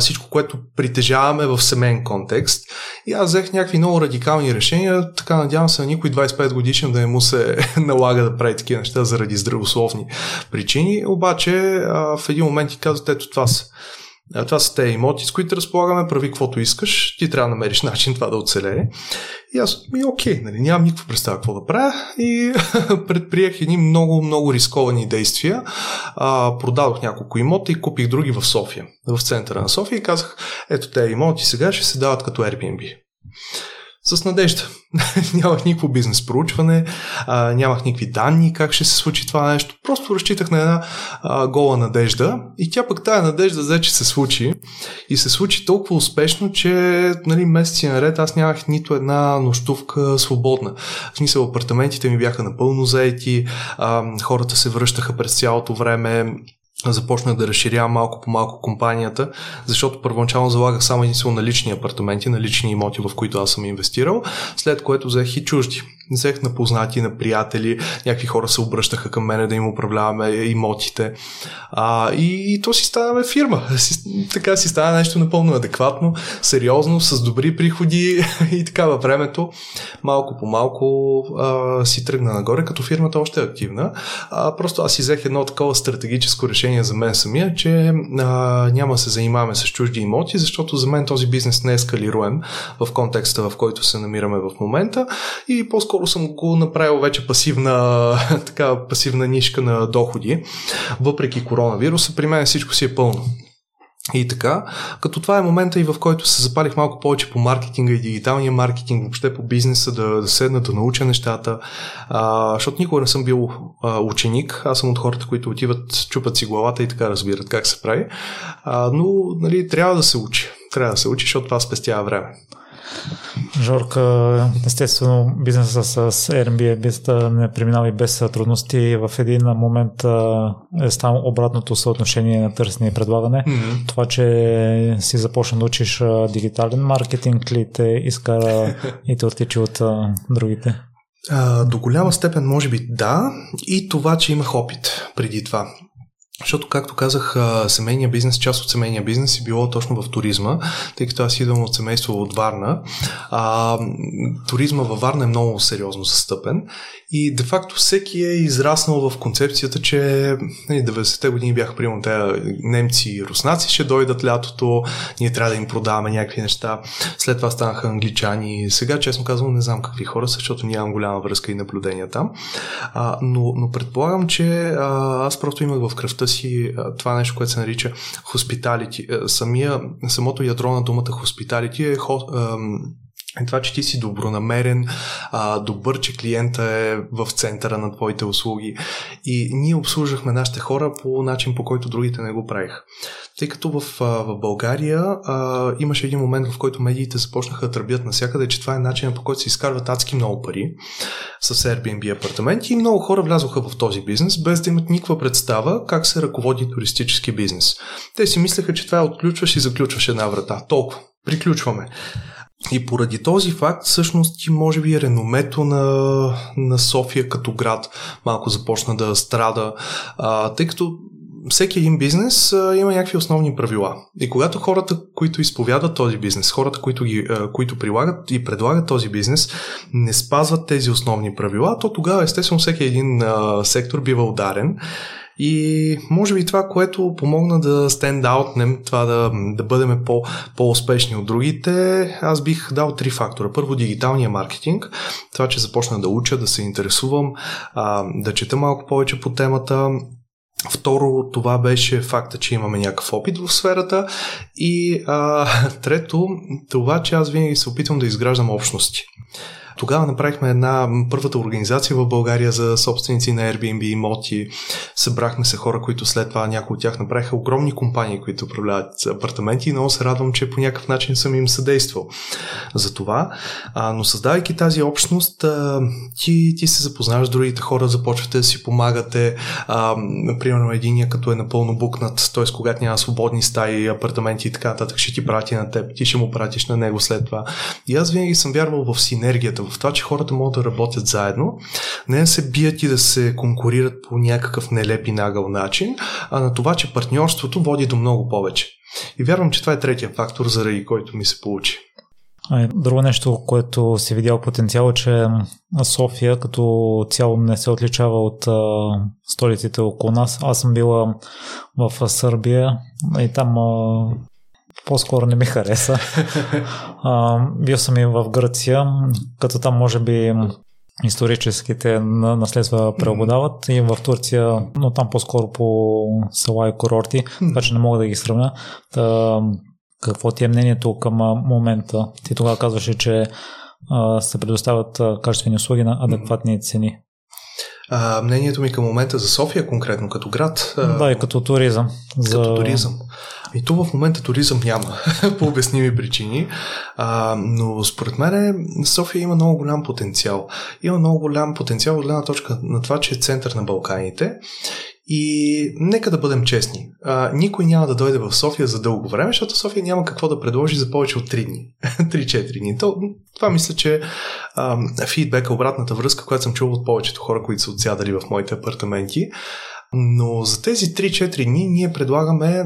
всичко, което притежаваме в семейен контекст. И аз взех някакви много радикални решения, така надявам се на никой 25 годишен да не му се налага да прави такива неща заради здравословни причини, обаче в един момент ти казват, ето това са това са те имоти, с които разполагаме, прави каквото искаш, ти трябва да намериш начин това да оцелее. И аз, ми окей, нали, нямам никаква представа какво да правя. И предприех едни много, много рисковани действия. А, продадох няколко имота и купих други в София, в центъра на София и казах, ето те имоти сега ще се дават като Airbnb с надежда. нямах никакво бизнес проучване, а, нямах никакви данни как ще се случи това нещо. Просто разчитах на една а, гола надежда и тя пък тая надежда взе, че се случи. И се случи толкова успешно, че нали, месеци наред аз нямах нито една нощувка свободна. В смисъл, апартаментите ми бяха напълно заети, а, хората се връщаха през цялото време, започнах да разширявам малко по малко компанията, защото първоначално залагах само единствено на лични апартаменти, на лични имоти, в които аз съм инвестирал, след което взех и чужди взех на познати, на приятели, някакви хора се обръщаха към мене да им управляваме имотите. А, и, и то си става фирма. Си, така си става нещо напълно адекватно, сериозно, с добри приходи и така във времето малко по малко а, си тръгна нагоре, като фирмата още е активна. А, просто аз си взех едно такова стратегическо решение за мен самия, че а, няма се занимаваме с чужди имоти, защото за мен този бизнес не е скалируем в контекста, в който се намираме в момента и по-скоро по-скоро съм го направил вече пасивна, така, пасивна нишка на доходи. Въпреки коронавируса, при мен всичко си е пълно. И така, като това е момента и в който се запалих малко повече по маркетинга и дигиталния маркетинг, въобще по бизнеса, да, да седна, да науча нещата, а, защото никога не съм бил а, ученик, аз съм от хората, които отиват, чупат си главата и така разбират как се прави, а, но нали, трябва да се учи, трябва да се учи, защото това спестява време. Жорка, естествено, бизнеса с Airbnb не преминава и без трудности. В един момент е станало обратното съотношение на търсене и предлагане. Mm-hmm. Това, че си започна да учиш дигитален маркетинг ли те иска и те отличи от другите? А, до голяма степен, може би, да. И това, че имах опит преди това. Защото, както казах, семейния бизнес, част от семейния бизнес е било точно в туризма, тъй като аз идвам от семейство от Варна. А, туризма във Варна е много сериозно застъпен и де-факто всеки е израснал в концепцията, че 90-те нали, години бяха примерно те немци и руснаци ще дойдат лятото, ние трябва да им продаваме някакви неща. След това станаха англичани. Сега, честно казвам, не знам какви хора са, защото нямам голяма връзка и наблюдения там. А, но, но предполагам, че а, аз просто имах в кръвта си това нещо, което се нарича hospitality. Самия, самото ядро на думата hospitality е хо, е това, че ти си добронамерен, а, добър, че клиента е в центъра на твоите услуги. И ние обслужвахме нашите хора по начин, по който другите не го правиха. Тъй като в, в България а, имаше един момент, в който медиите започнаха да тръбят навсякъде, че това е начинът по който се изкарват адски много пари с Airbnb апартаменти и много хора влязоха в този бизнес, без да имат никаква представа как се ръководи туристически бизнес. Те си мислеха, че това е отключваш и заключваш една врата. Толкова. Приключваме. И поради този факт, всъщност, и може би реномето на, на София като град малко започна да страда, а, тъй като всеки един бизнес а, има някакви основни правила. И когато хората, които изповядат този бизнес, хората, които, ги, а, които прилагат и предлагат този бизнес, не спазват тези основни правила, то тогава, естествено, всеки един а, сектор бива ударен. И може би това, което помогна да стендаутнем, това да, да бъдем по, по-успешни от другите, аз бих дал три фактора. Първо, дигиталния маркетинг, това, че започна да уча, да се интересувам, а, да чета малко повече по темата, Второ, това беше факта, че имаме някакъв опит в сферата. И а, трето, това, че аз винаги се опитвам да изграждам общности. Тогава направихме една първата организация в България за собственици на Airbnb имоти. Събрахме се хора, които след това някои от тях направиха огромни компании, които управляват апартаменти и много се радвам, че по някакъв начин съм им съдействал за това. А, но създавайки тази общност, а, ти, ти се запознаваш с другите хора, започвате да си помагате. А, примерно единия като е напълно букнат, т.е. когато няма свободни стаи, апартаменти и така нататък, ще ти прати на теб, ти ще му пратиш на него след това. И аз винаги съм вярвал в синергията, в това, че хората могат да работят заедно, не да се бият и да се конкурират по някакъв нелеп и нагъл начин, а на това, че партньорството води до много повече. И вярвам, че това е третия фактор, заради който ми се получи. Друго нещо, което си видял потенциал, е, че София като цяло не се отличава от столиците около нас. Аз съм била в Сърбия и там по-скоро не ми хареса. А, бил съм и в Гърция, като там може би историческите наследства преобладават и в Турция, но там по-скоро по села и курорти, така че не мога да ги сравня. Та, какво ти е мнението към момента? Ти тогава казваше, че се предоставят качествени услуги на адекватни цени. А, мнението ми към момента за София конкретно като град. Да, и като туризъм. Като за... туризъм. И то в момента туризъм няма, по обясними причини, а, но според мен София има много голям потенциал. Има много голям потенциал от гледна точка на това, че е център на Балканите и нека да бъдем честни. А, никой няма да дойде в София за дълго време, защото София няма какво да предложи за повече от 3 дни. 3-4 дни. То, това мисля, че а, фидбека, обратната връзка, която съм чувал от повечето хора, които са отсядали в моите апартаменти. Но за тези 3-4 дни ние предлагаме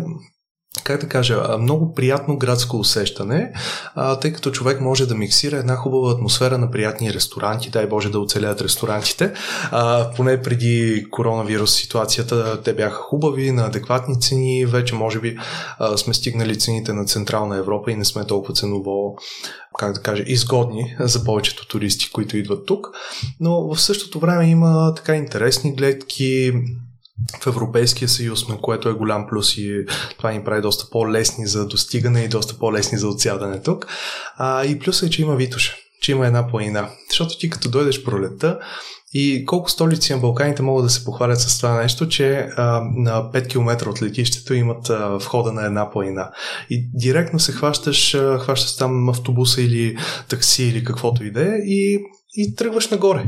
как да кажа, много приятно градско усещане, а, тъй като човек може да миксира една хубава атмосфера на приятни ресторанти, дай Боже да оцелят ресторантите. А, поне преди коронавирус ситуацията те бяха хубави, на адекватни цени, вече може би а, сме стигнали цените на Централна Европа и не сме толкова ценово как да кажа, изгодни за повечето туристи, които идват тук, но в същото време има така интересни гледки, в Европейския съюз сме, което е голям плюс и това ни прави доста по-лесни за достигане и доста по-лесни за отсядане тук. А, и плюс е, че има Витуша, че има една планина. Защото ти като дойдеш пролета и колко столици на Балканите могат да се похвалят с това нещо, че а, на 5 км от летището имат а, входа на една планина. И директно се хващаш, а, хващаш там автобуса или такси или каквото и да е и тръгваш нагоре.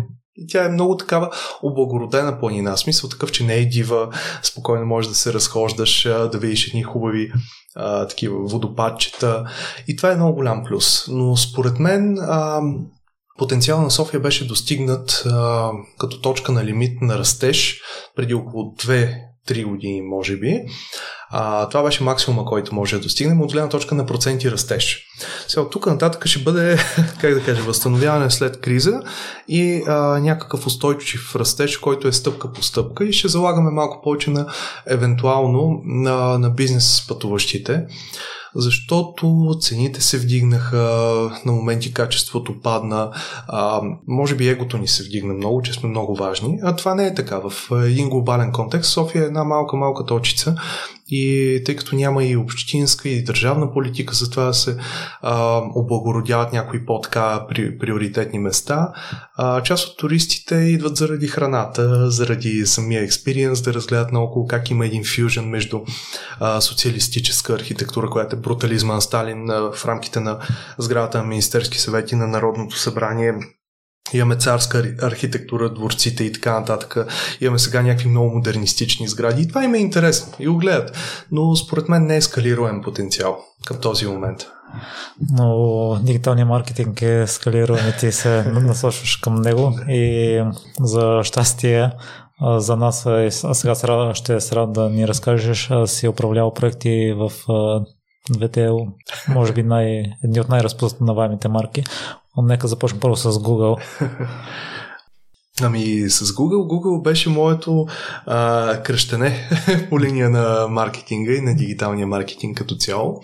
Тя е много такава облагородена планина. Смисъл такъв, че не е дива, спокойно можеш да се разхождаш, да видиш едни хубави а, такива водопадчета. И това е много голям плюс. Но според мен а, потенциал на София беше достигнат а, като точка на лимит на растеж преди около 2 3 години, може би. А, това беше максимума, който може да достигнем от гледна точка на проценти растеж. Сега от тук нататък ще бъде, как да кажа, възстановяване след криза и а, някакъв устойчив растеж, който е стъпка по стъпка и ще залагаме малко повече на евентуално на, на бизнес пътуващите защото цените се вдигнаха, на моменти качеството падна, а, може би егото ни се вдигна много, че сме много важни, а това не е така. В един глобален контекст София е една малка-малка точица и тъй като няма и общинска и държавна политика за това да се а, облагородяват някои по-така при, приоритетни места, а, част от туристите идват заради храната, заради самия експириенс, да разгледат наоколо как има един фюжен между а, социалистическа архитектура, която е брутализма на Сталин а, в рамките на сградата на Министерски съвети на Народното събрание Имаме царска архитектура, дворците и така нататък. Имаме сега някакви много модернистични сгради. И това им е интересно. И го гледат. Но според мен не е скалируем потенциал към този момент. Но дигиталният маркетинг е скалируем и ти се насочваш към него. И за щастие за нас, а сега ще се рад да ни разкажеш, си управлял проекти в двете, може би най, едни от най-разпознаваемите марки. Нека започнем първо с Google. Ами с Google, Google беше моето а, кръщене по линия на маркетинга и на дигиталния маркетинг като цяло.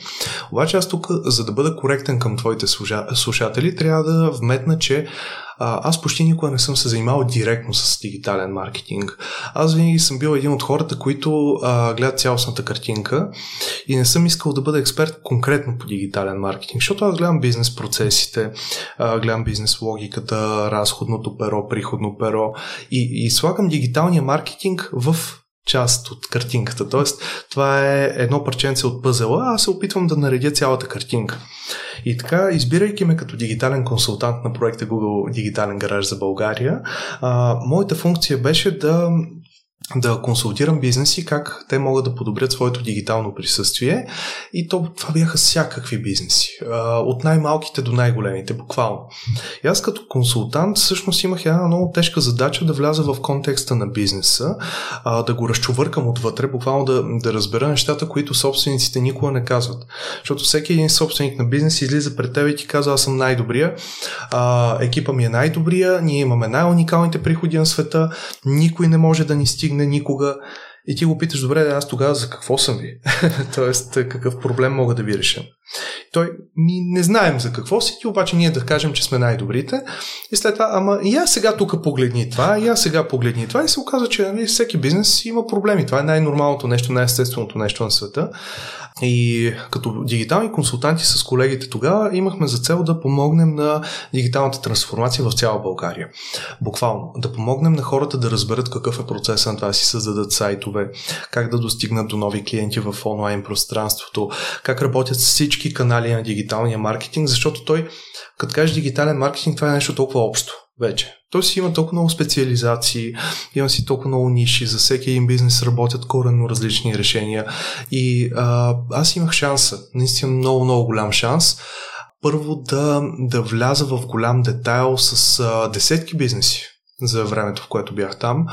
Обаче аз тук, за да бъда коректен към твоите слушатели, трябва да вметна, че аз почти никога не съм се занимавал директно с дигитален маркетинг. Аз винаги съм бил един от хората, които а, гледат цялостната картинка и не съм искал да бъда експерт конкретно по дигитален маркетинг, защото аз гледам бизнес процесите, а, гледам бизнес логиката, разходното перо, приходно перо и, и слагам дигиталния маркетинг в част от картинката. Тоест, това е едно парченце от пъзела, а аз се опитвам да наредя цялата картинка. И така, избирайки ме като дигитален консултант на проекта Google Дигитален гараж за България, а, моята функция беше да да консултирам бизнеси как те могат да подобрят своето дигитално присъствие и то, това бяха всякакви бизнеси, от най-малките до най-големите, буквално. И аз като консултант всъщност имах една много тежка задача да вляза в контекста на бизнеса, да го разчувъркам отвътре, буквално да, да разбера нещата, които собствениците никога не казват. Защото всеки един собственик на бизнес излиза пред теб и ти казва, аз съм най-добрия, екипа ми е най-добрия, ние имаме най-уникалните приходи на света, никой не може да ни стигне стигне никога. И ти го питаш, добре, аз тогава за какво съм ви? Тоест, какъв проблем мога да ви реша? Той, ни не знаем за какво си, ти обаче ние да кажем, че сме най-добрите. И след това, ама и аз сега тук погледни това, и аз сега погледни това. И се оказа, че нали, всеки бизнес има проблеми. Това е най-нормалното нещо, най-естественото нещо на света. И като дигитални консултанти с колегите тогава имахме за цел да помогнем на дигиталната трансформация в цяла България. Буквално. Да помогнем на хората да разберат какъв е процесът на това да си създадат сайтове, как да достигнат до нови клиенти в онлайн пространството, как работят всички канали на дигиталния маркетинг, защото той, като кажеш дигитален маркетинг, това е нещо толкова общо вече. Той си има толкова много специализации, има си толкова много ниши, за всеки един бизнес работят коренно различни решения. И а, аз имах шанса, наистина много, много голям шанс, първо да, да вляза в голям детайл с а, десетки бизнеси за времето, в което бях там.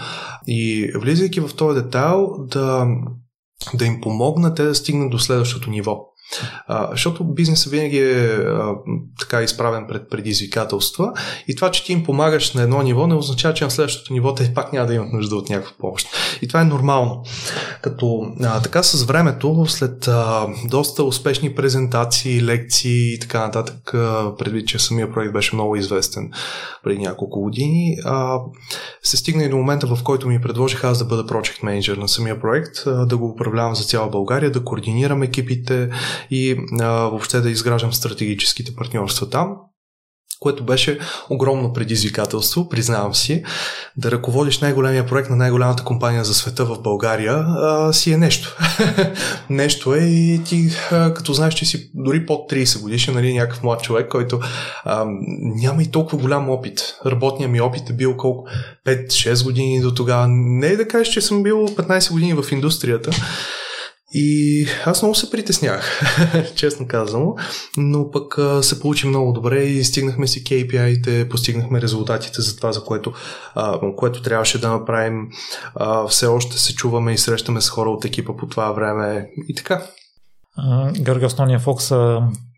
И влизайки в този детайл, да, да им помогна те да стигнат до следващото ниво. А, защото бизнесът винаги е а, така изправен пред предизвикателства и това, че ти им помагаш на едно ниво, не означава, че на следващото ниво те пак няма да имат нужда от някаква помощ. И това е нормално. Като а, така с времето, след а, доста успешни презентации, лекции и така нататък, а, предвид, че самия проект беше много известен преди няколко години, а, се стигна и до момента, в който ми предложиха аз да бъда project manager на самия проект, а, да го управлявам за цяла България, да координирам екипите, и а, въобще да изграждам стратегическите партньорства там което беше огромно предизвикателство, признавам си. Да ръководиш най-големия проект на най-голямата компания за света в България а, си е нещо. нещо е и ти, а, като знаеш, че си дори под 30 годишен, нали, някакъв млад човек, който а, няма и толкова голям опит. Работният ми опит е бил колко? 5-6 години до тогава. Не е да кажеш, че съм бил 15 години в индустрията, И аз много се притеснях, честно казано, но пък се получи много добре и стигнахме си KPI-те, постигнахме резултатите за това, за което, а, което трябваше да направим. А, все още се чуваме и срещаме с хора от екипа по това време и така. Георги, основния фокус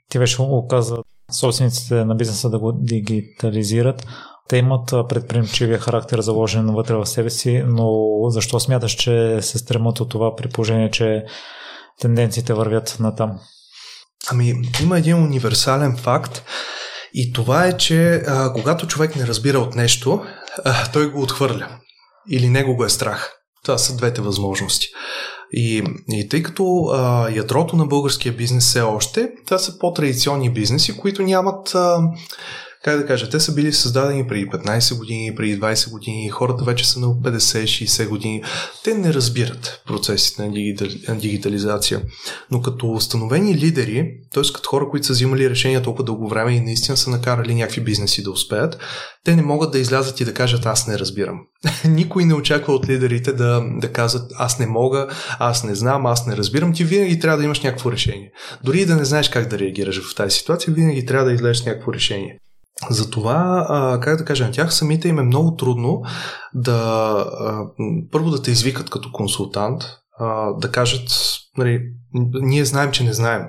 ти беше оказа собствениците на бизнеса да го дигитализират. Те имат предприемчивия характер заложен вътре в себе си, но защо смяташ, че се стремат от това при положение, че тенденциите вървят на там? Ами, има един универсален факт и това е, че а, когато човек не разбира от нещо, а, той го отхвърля. Или него го е страх. Това са двете възможности. И, и тъй като а, ядрото на българския бизнес все още, това са по-традиционни бизнеси, които нямат а, как да кажа, те са били създадени преди 15 години, преди 20 години, хората вече са на 50-60 години. Те не разбират процесите на дигитализация. Но като установени лидери, т.е. като хора, които са взимали решения толкова дълго време и наистина са накарали някакви бизнеси да успеят, те не могат да излязат и да кажат аз не разбирам. Никой не очаква от лидерите да, да казват аз не мога, аз не знам, аз не разбирам. Ти винаги трябва да имаш някакво решение. Дори и да не знаеш как да реагираш в тази ситуация, винаги трябва да излезеш някакво решение. Затова, как да кажа, на тях самите им е много трудно да първо да те извикат като консултант, да кажат, нали, ние знаем, че не знаем.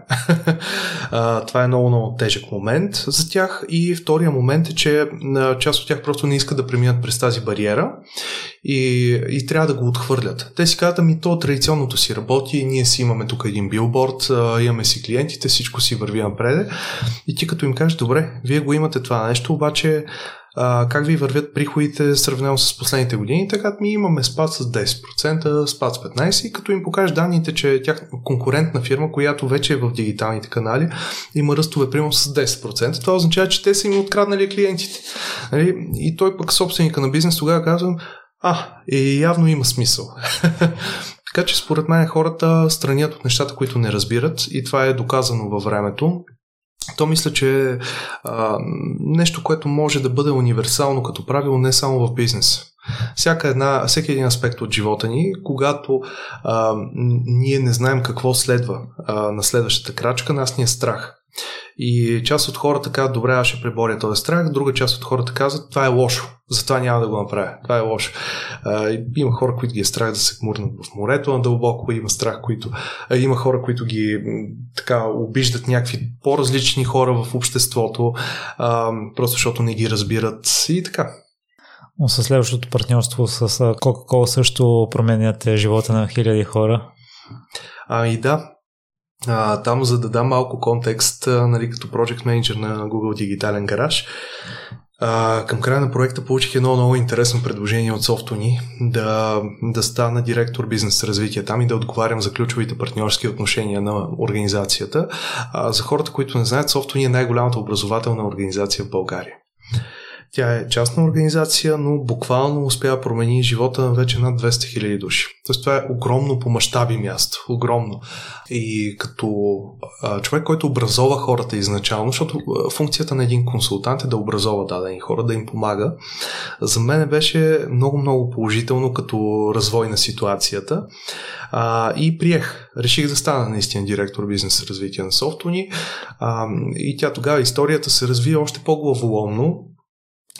това е много, много тежък момент за тях. И втория момент е, че част от тях просто не искат да преминат през тази бариера и, и трябва да го отхвърлят. Те си казват, ами то традиционното си работи, ние си имаме тук един билборд, имаме си клиентите, всичко си върви напред. И ти като им кажеш, добре, вие го имате това нещо, обаче а, как ви вървят приходите сравнено с последните години, така ми имаме спад с 10%, спад с 15% и като им покажеш данните, че тях конкурентна фирма, която вече е в дигиталните канали, има ръстове примерно с 10%, това означава, че те са им откраднали клиентите. Нали? И той пък собственика на бизнес тогава казва, а, и явно има смисъл. така че според мен хората странят от нещата, които не разбират и това е доказано във времето. То мисля, че е нещо, което може да бъде универсално като правило не само в бизнес. Всяка една, всеки един аспект от живота ни, когато а, ние не знаем какво следва а, на следващата крачка, нас ни е страх. И част от хората казват, добре, аз ще преборя този страх, друга част от хората казват, това е лошо, затова няма да го направя, това е лошо. А, има хора, които ги е страх да се гмурнат в морето надълбоко, има страх, които, а, има хора, които ги така обиждат някакви по-различни хора в обществото, а, просто защото не ги разбират и така. Но със следващото партньорство с Coca-Cola също променяте живота на хиляди хора. Ами да, а, там, за да дам малко контекст, а, нали, като Project Manager на Google Дигитален гараж, а, към края на проекта получих едно много интересно предложение от Софтуни да, да стана директор бизнес развитие там и да отговарям за ключовите партньорски отношения на организацията. А, за хората, които не знаят, Софтуни е най-голямата образователна организация в България. Тя е частна организация, но буквално успя да промени живота на вече над 200 000 души. Тоест това е огромно по мащаби място. Огромно. И като а, човек, който образова хората изначално, защото функцията на един консултант е да образова дадени хора, да им помага, за мен беше много-много положително като развой на ситуацията. А, и приех. Реших да стана наистина директор бизнес развитие на Софтуни. А, и тя тогава историята се разви още по-главоломно,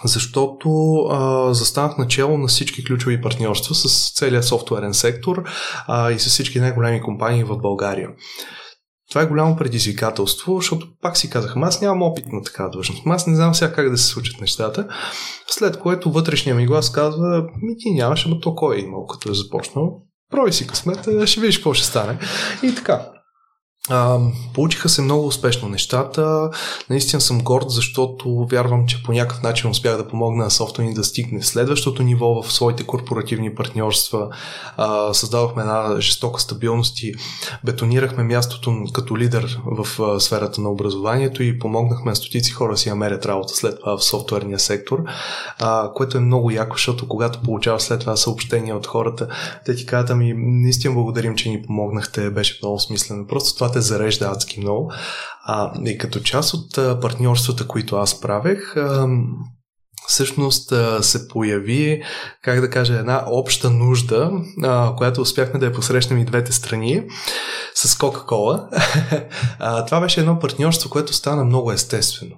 защото а, застанах начало на всички ключови партньорства с целия софтуерен сектор а, и с всички най-големи компании в България. Това е голямо предизвикателство, защото пак си казах, аз нямам опит на такава длъжност, аз не знам сега как да се случат нещата, след което вътрешния ми глас казва, ми ти нямаш, ама то кой е имал като е започнал, прови си късмета, ще видиш какво ще стане. И така. А, получиха се много успешно нещата. Наистина съм горд, защото вярвам, че по някакъв начин успях да помогна на софтуни да стигне следващото ниво в своите корпоративни партньорства. А, създавахме една жестока стабилност и бетонирахме мястото като лидер в а, сферата на образованието и помогнахме на стотици хора си намерят работа след това в софтуерния сектор, а, което е много яко, защото когато получаваш след това съобщения от хората, те ти казват, ами наистина благодарим, че ни помогнахте, беше много смислено. Просто това те зарежда адски много. А, и като част от партньорствата, които аз правех, всъщност се появи, как да кажа, една обща нужда, която успяхме да я посрещнем и двете страни с Кока-Кола. Това беше едно партньорство, което стана много естествено.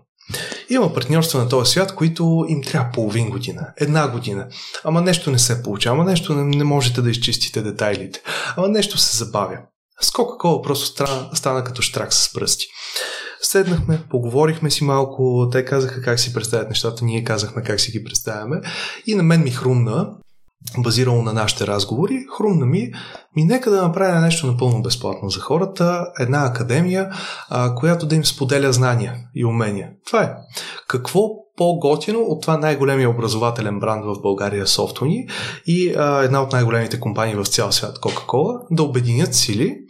Има партньорства на този свят, които им трябва половин година, една година. Ама нещо не се получава, ама нещо не, не можете да изчистите детайлите. Ама нещо се забавя. С Кока-Кола просто стана, стана като штрак с пръсти. Седнахме, поговорихме си малко, те казаха как си представят нещата, ние казахме как си ги представяме и на мен ми хрумна, базирано на нашите разговори, хрумна ми, ми нека да направя нещо напълно безплатно за хората, една академия, а, която да им споделя знания и умения. Това е. Какво по-готино от това най-големия образователен бранд в България Софтуни и а, една от най-големите компании в цял свят, Coca-Cola, да обединят сили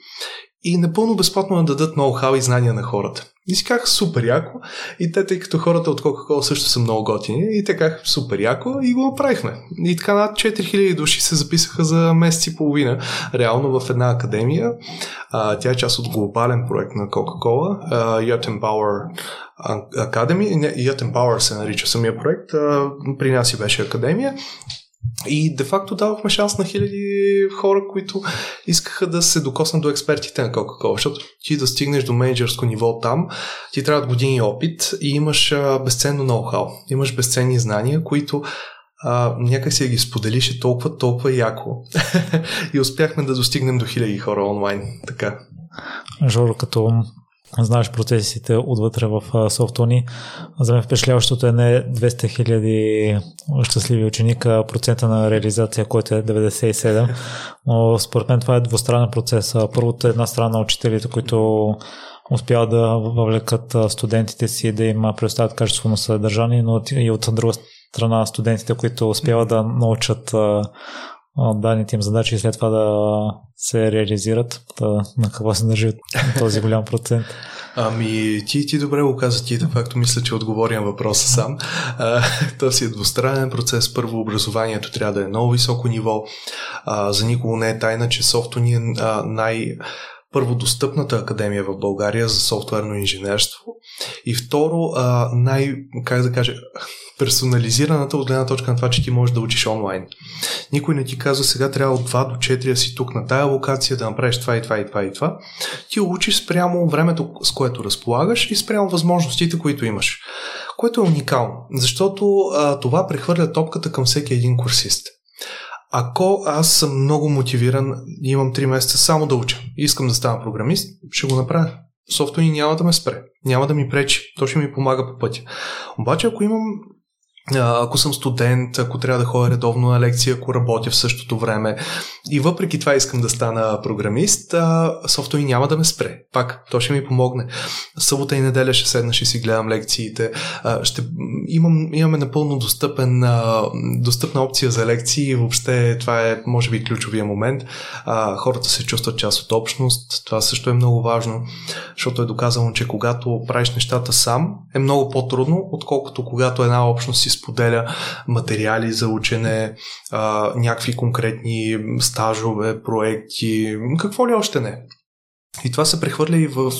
и напълно безплатно да дадат ноу-хау и знания на хората. И си казах супер яко. И те, тъй като хората от Coca-Cola също са много готини, и те казах супер яко и го направихме. И така над 4000 души се записаха за месец и половина, реално в една академия. А, тя е част от глобален проект на Coca-Cola, Yacht Power Academy. Не, Power се нарича самия проект. Uh, при нас и беше академия. И де-факто давахме шанс на хиляди хора, които искаха да се докоснат до експертите на Coca-Cola, защото ти да стигнеш до менеджерско ниво там, ти трябва години опит и имаш безценно ноу-хау, имаш безценни знания, които а, някак си ги споделише толкова, толкова яко. и успяхме да достигнем до хиляди хора онлайн. Така. Жоро, като знаеш процесите отвътре в софтуни. За мен впечатляващото е не 200 хиляди щастливи ученика, процента на реализация, който е 97, но според мен това е двустранен процес. Първото е една страна учителите, които успяват да въвлекат студентите си да им предоставят качествено съдържание, но и от друга страна студентите, които успяват да научат данните им задачи и след това да се реализират. Да, на какво се държи този голям процент? Ами, ти, ти добре го каза, ти де факто мисля, че отговоря на въпроса сам. А, то си е двустранен процес. Първо образованието трябва да е много високо ниво. А, за никого не е тайна, че софто ни е най- първо достъпната академия в България за софтуерно инженерство и второ най, как да кажа, персонализираната от гледна точка на това, че ти можеш да учиш онлайн. Никой не ти казва сега трябва от 2 до 4 да си тук на тая локация да направиш това и това и това и това. Ти учиш спрямо времето, с което разполагаш и спрямо възможностите, които имаш. Което е уникално, защото а, това прехвърля топката към всеки един курсист. Ако аз съм много мотивиран имам 3 месеца само да уча, искам да стана програмист, ще го направя. Софтуни няма да ме спре, няма да ми пречи, то ще ми помага по пътя. Обаче ако имам ако съм студент, ако трябва да ходя редовно на лекция, ако работя в същото време. И въпреки това искам да стана програмист, софтуер няма да ме спре. Пак, то ще ми помогне. Събота и неделя ще седна, ще си гледам лекциите. Ще, имам, имаме напълно достъпен, достъпна опция за лекции въобще това е, може би, ключовия момент. Хората се чувстват част от общност. Това също е много важно, защото е доказано, че когато правиш нещата сам, е много по-трудно, отколкото когато една общност си споделя материали за учене, а, някакви конкретни стажове, проекти, какво ли още не. И това се прехвърля и в,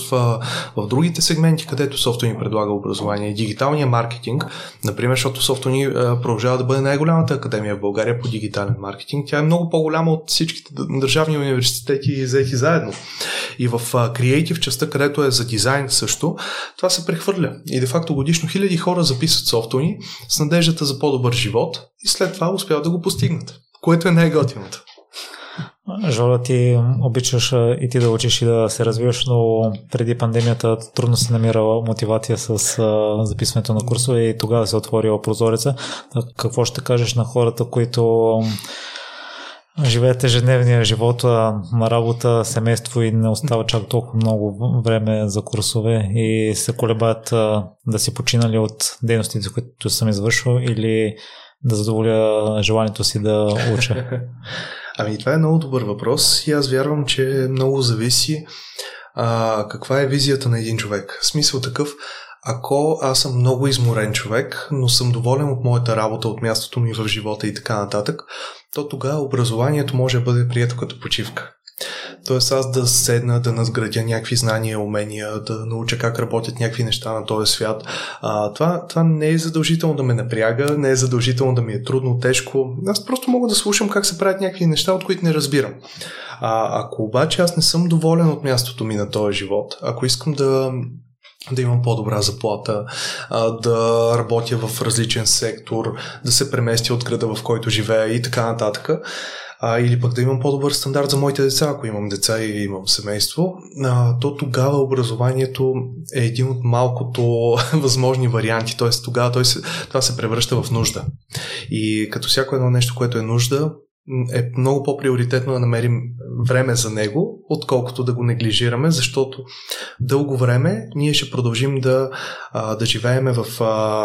в другите сегменти, където софтуер ни предлага образование. Дигиталния маркетинг, например, защото софтуер ни продължава да бъде най-голямата академия в България по дигитален маркетинг. Тя е много по-голяма от всичките държавни университети взети заедно. И в креатив частта, където е за дизайн също, това се прехвърля. И де-факто годишно хиляди хора записват софтуни с надеждата за по-добър живот и след това успяват да го постигнат. Което е най-готиното. Жола, ти обичаш и ти да учиш и да се развиваш, но преди пандемията трудно се намира мотивация с записването на курсове и тогава се отворила прозореца. Какво ще кажеш на хората, които живеят ежедневния живот на работа, семейство и не остава чак толкова много време за курсове и се колебаят да си починали от дейностите, които съм извършил или да задоволя желанието си да уча? Ами това е много добър въпрос и аз вярвам, че много зависи а, каква е визията на един човек. В смисъл такъв, ако аз съм много изморен човек, но съм доволен от моята работа, от мястото ми в живота и така нататък, то тогава образованието може да бъде прието като почивка. Тоест аз да седна, да надградя някакви знания, умения, да науча как работят някакви неща на този свят. А, това, това не е задължително да ме напряга, не е задължително да ми е трудно, тежко. Аз просто мога да слушам как се правят някакви неща, от които не разбирам. А, ако обаче аз не съм доволен от мястото ми на този живот, ако искам да да имам по-добра заплата, да работя в различен сектор, да се преместя от града, в който живея и така нататък. А, или пък да имам по-добър стандарт за моите деца, ако имам деца и имам семейство, а, то тогава образованието е един от малкото възможни варианти. Т.е. тогава той се, това се превръща в нужда. И като всяко едно нещо, което е нужда, е много по-приоритетно да намерим време за него, отколкото да го неглижираме, защото дълго време ние ще продължим да, да живееме в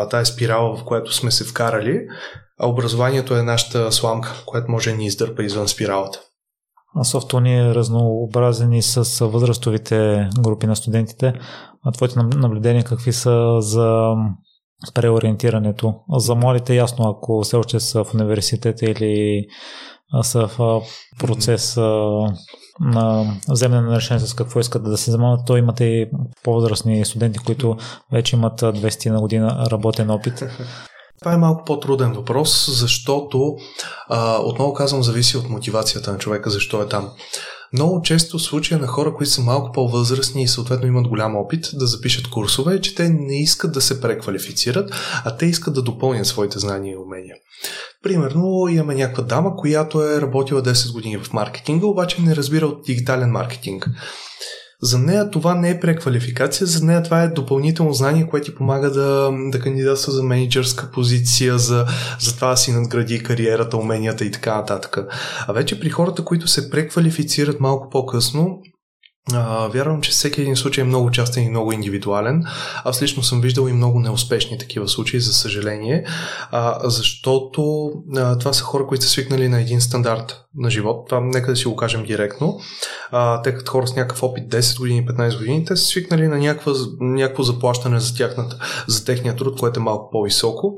тази спирала, в която сме се вкарали, а образованието е нашата сламка, която може да ни издърпа извън спиралата. А софтуни ни е разнообразен и с възрастовите групи на студентите. А твоите наблюдения какви са за преориентирането? За младите ясно, ако все още са в университета или са в процес на вземане на решение с какво искат да се занимават, то имате и по-възрастни студенти, които вече имат 200 на година работен опит. Това е малко по-труден въпрос, защото, а, отново казвам, зависи от мотивацията на човека, защо е там. Много често случая на хора, които са малко по-възрастни и съответно имат голям опит да запишат курсове, е, че те не искат да се преквалифицират, а те искат да допълнят своите знания и умения. Примерно имаме някаква дама, която е работила 10 години в маркетинга, обаче не разбира от дигитален маркетинг. За нея това не е преквалификация, за нея това е допълнително знание, което ти помага да, да кандидатства за менеджерска позиция, за, за това да си надгради кариерата, уменията и така нататък. А вече при хората, които се преквалифицират малко по-късно, вярвам, че всеки един случай е много частен и много индивидуален. Аз лично съм виждал и много неуспешни такива случаи, за съжаление, защото това са хора, които са свикнали на един стандарт на живот. Това нека да си го кажем директно. Те като хора с някакъв опит 10 години, 15 години, те са свикнали на някаква, някакво заплащане за, тяхната, за техния труд, което е малко по-високо.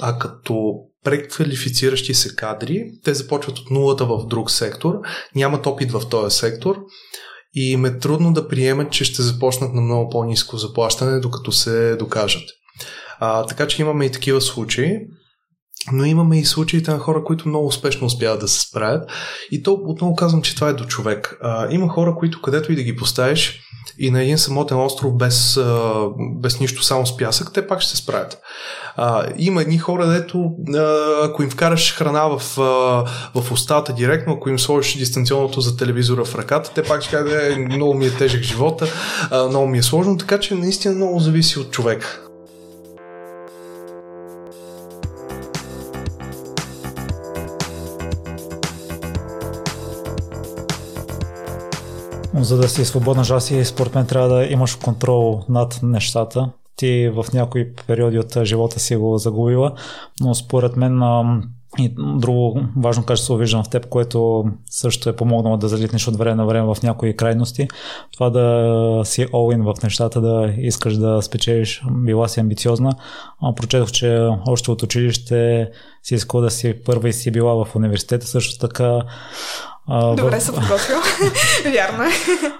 А като преквалифициращи се кадри, те започват от нулата в друг сектор, нямат опит в този сектор и им е трудно да приемат, че ще започнат на много по-низко заплащане, докато се докажат. А, така че имаме и такива случаи, но имаме и случаите на хора, които много успешно успяват да се справят. И то отново казвам, че това е до човек. А, има хора, които където и да ги поставиш и на един самотен остров без, без нищо, само с пясък, те пак ще се справят. А, има едни хора, дето ако им вкараш храна в, в устата директно, ако им сложиш дистанционното за телевизора в ръката, те пак ще кажат, е, много ми е тежък живота, много ми е сложно, така че наистина много зависи от човек. За да си свободна жаси, според мен трябва да имаш контрол над нещата. Ти в някои периоди от живота си го загубила, но според мен и друго важно качество виждам в теб, което също е помогнало да залитнеш от време на време в някои крайности. Това да си all в нещата, да искаш да спечелиш, била си амбициозна. Прочетох, че още от училище си искала да си първа и си била в университета. Също така а, Добре в... се подготвил. Вярно е.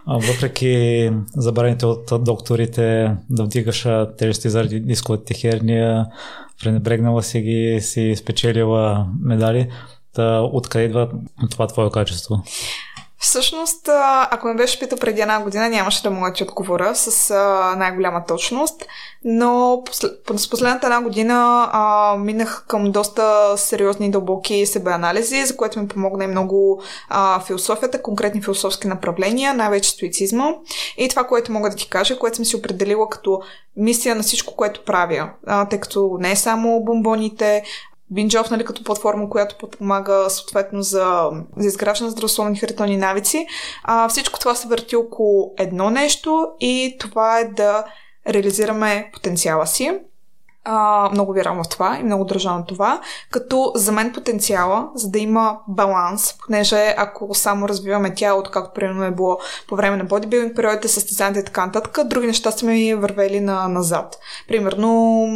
Въпреки забраните от докторите да вдигаш тежести заради дисковата херния, пренебрегнала си ги, си спечелила медали. Та, откъде идва това твое качество? Всъщност, ако ме беше питал преди една година, нямаше да мога да отговоря с най-голяма точност, но с последната една година а, минах към доста сериозни и дълбоки себеанализи, за което ми помогна и много а, философията, конкретни философски направления, най-вече стоицизма. И това, което мога да ти кажа, което съм си определила като мисия на всичко, което правя, а, тъй като не е само бомбоните, Binge нали, като платформа, която подпомага съответно за, за изграждане на здравословни хранителни навици. А, всичко това се върти около едно нещо и това е да реализираме потенциала си. А, много вярвам в това и много държа на това, като за мен потенциала, за да има баланс, понеже ако само развиваме тялото, както примерно е било по време на бодибилдинг периодите, състезанията и така нататък, други неща са ми вървели на, назад. Примерно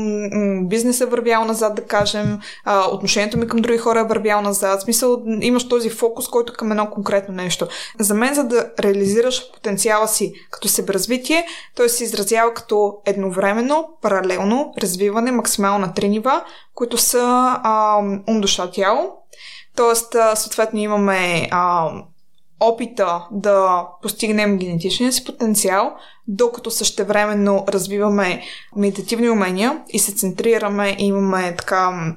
бизнес е вървял назад, да кажем, а, отношението ми към други хора е вървял назад. В смисъл, имаш този фокус, който към едно конкретно нещо. За мен, за да реализираш потенциала си като себеразвитие, той се изразява като едновременно, паралелно развиване максимално на три нива, които са а, ум, душа, тяло. Тоест, а, съответно имаме а, опита да постигнем генетичния си потенциал, докато същевременно развиваме медитативни умения и се центрираме и имаме така,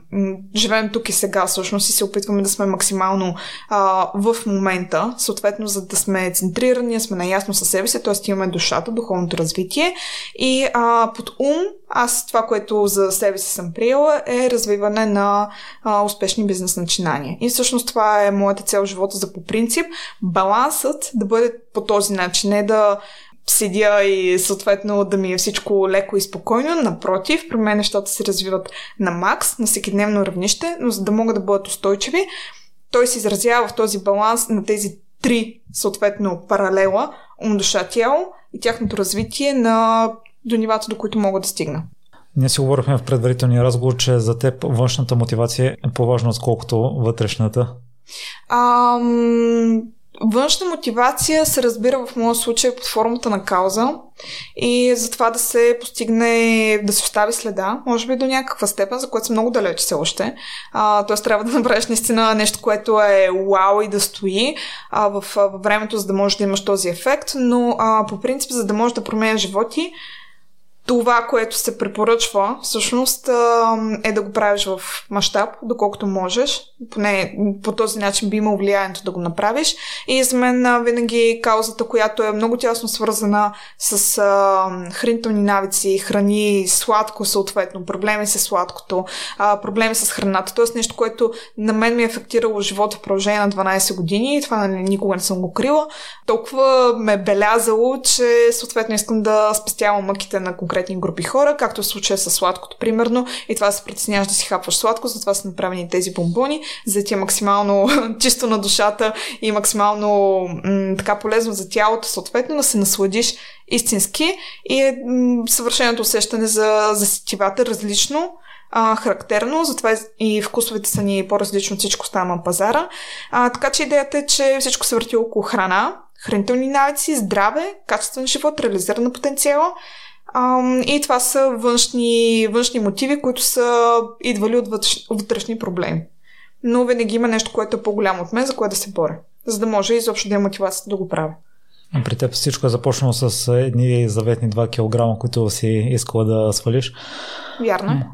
живеем тук и сега всъщност и се опитваме да сме максимално а, в момента, съответно за да сме центрирани, сме наясно със себе си, т.е. имаме душата, духовното развитие и а, под ум аз това, което за себе си съм приела е развиване на а, успешни бизнес начинания. И всъщност това е моята цел в живота за по принцип балансът да бъде по този начин, не да седя и съответно да ми е всичко леко и спокойно. Напротив, при мен нещата се развиват на макс, на всекидневно равнище, но за да могат да бъдат устойчиви, той се изразява в този баланс на тези три, съответно, паралела, ум, душа, тяло и тяхното развитие на до нивата, до които мога да стигна. Ние си говорихме в предварителния разговор, че за теб външната мотивация е по-важна, отколкото вътрешната. Ам, Външна мотивация се разбира в моя случай под формата на кауза и за това да се постигне, да се остави следа, може би до някаква степен, за което съм много далеч все още. Тоест трябва да направиш наистина нещо, което е вау и да стои а, в, в времето, за да можеш да имаш този ефект, но а, по принцип, за да можеш да променяш животи, това, което се препоръчва, всъщност е да го правиш в мащаб, доколкото можеш. Поне по този начин би имал влиянието да го направиш. И за мен винаги каузата, която е много тясно свързана с хранителни навици, храни, сладко съответно, проблеми с сладкото, проблеми с храната. Тоест нещо, което на мен ми е ефектирало живота в продължение на 12 години и това нали, никога не съм го крила. Толкова ме е белязало, че съответно искам да спестявам мъките на конкретни конкретни групи хора, както в случая с сладкото, примерно, и това се притесняваш да си хапваш сладко, затова са направени тези бомбони, за да ти е максимално чисто на душата и максимално м- така полезно за тялото, съответно да се насладиш истински. И е м- съвършеното усещане за, за сетивата различно, а, характерно, затова и вкусовете са ни по-различно от всичко става на пазара. А, така че идеята е, че всичко се върти около храна, хранителни навици, здраве, качествен живот, реализирана потенциала и това са външни, външни мотиви, които са идвали от вътрешни проблеми. Но винаги има нещо, което е по-голямо от мен, за което да се боря. За да може изобщо да има мотивацията да го правя. При теб всичко е започнало с едни заветни 2 кг, които си искала да свалиш. Вярно е.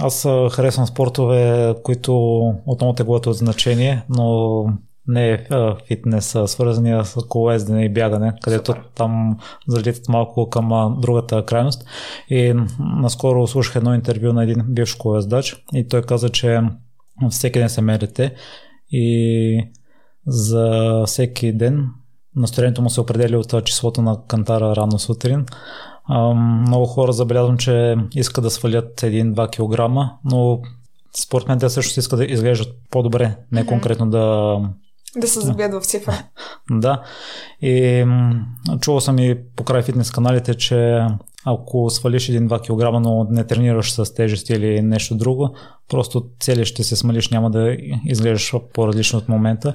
Аз харесвам спортове, които отново теглото от значение, но не е фитнес, а свързани с колоездене и бягане, където Супер. там залитат малко към другата крайност. И наскоро слушах едно интервю на един бивш колоездач и той каза, че всеки ден се мерите и за всеки ден настроението му се определя от числото на кантара рано сутрин. Много хора забелязвам, че искат да свалят 1-2 кг, но според мен те също искат да изглеждат по-добре, не конкретно да да се забият в цифра. Да. И чувал съм и по край фитнес каналите, че ако свалиш 1-2 кг, но не тренираш с тежести или нещо друго, просто цели ще се смалиш, няма да изглеждаш по-различно от момента.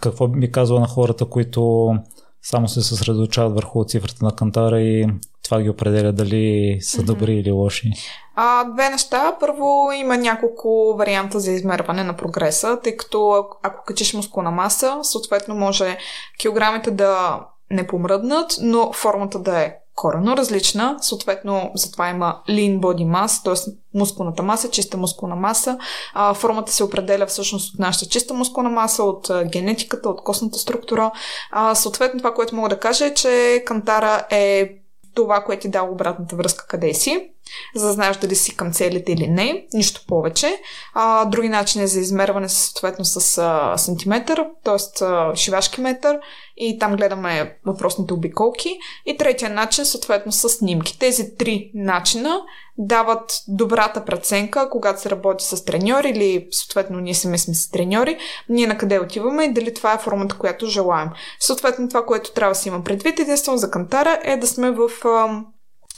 Какво би казала на хората, които само се съсредоточават върху цифрата на кантара и това ги определя дали са добри mm-hmm. или лоши? А, две неща. Първо има няколко варианта за измерване на прогреса, тъй като ако качиш мускулна маса, съответно може килограмите да не помръднат, но формата да е корено различна. Съответно, затова има lean body mass, т.е. мускулната маса, чиста мускулна маса. А, формата се определя всъщност от нашата чиста мускулна маса, от генетиката, от костната структура. А, съответно, това, което мога да кажа е, че кантара е това, което ти дава обратната връзка къде си. за да знаеш дали си към целите или не, нищо повече. А, други начини за измерване са съответно с а, сантиметър, т.е. шивашки метър и там гледаме въпросните обиколки. И третия начин, съответно, с снимки. Тези три начина дават добрата преценка, когато се работи с треньори или съответно ние сами сме с треньори, ние на къде отиваме и дали това е формата, която желаем. Съответно, това, което трябва да си има предвид единствено за кантара е да сме в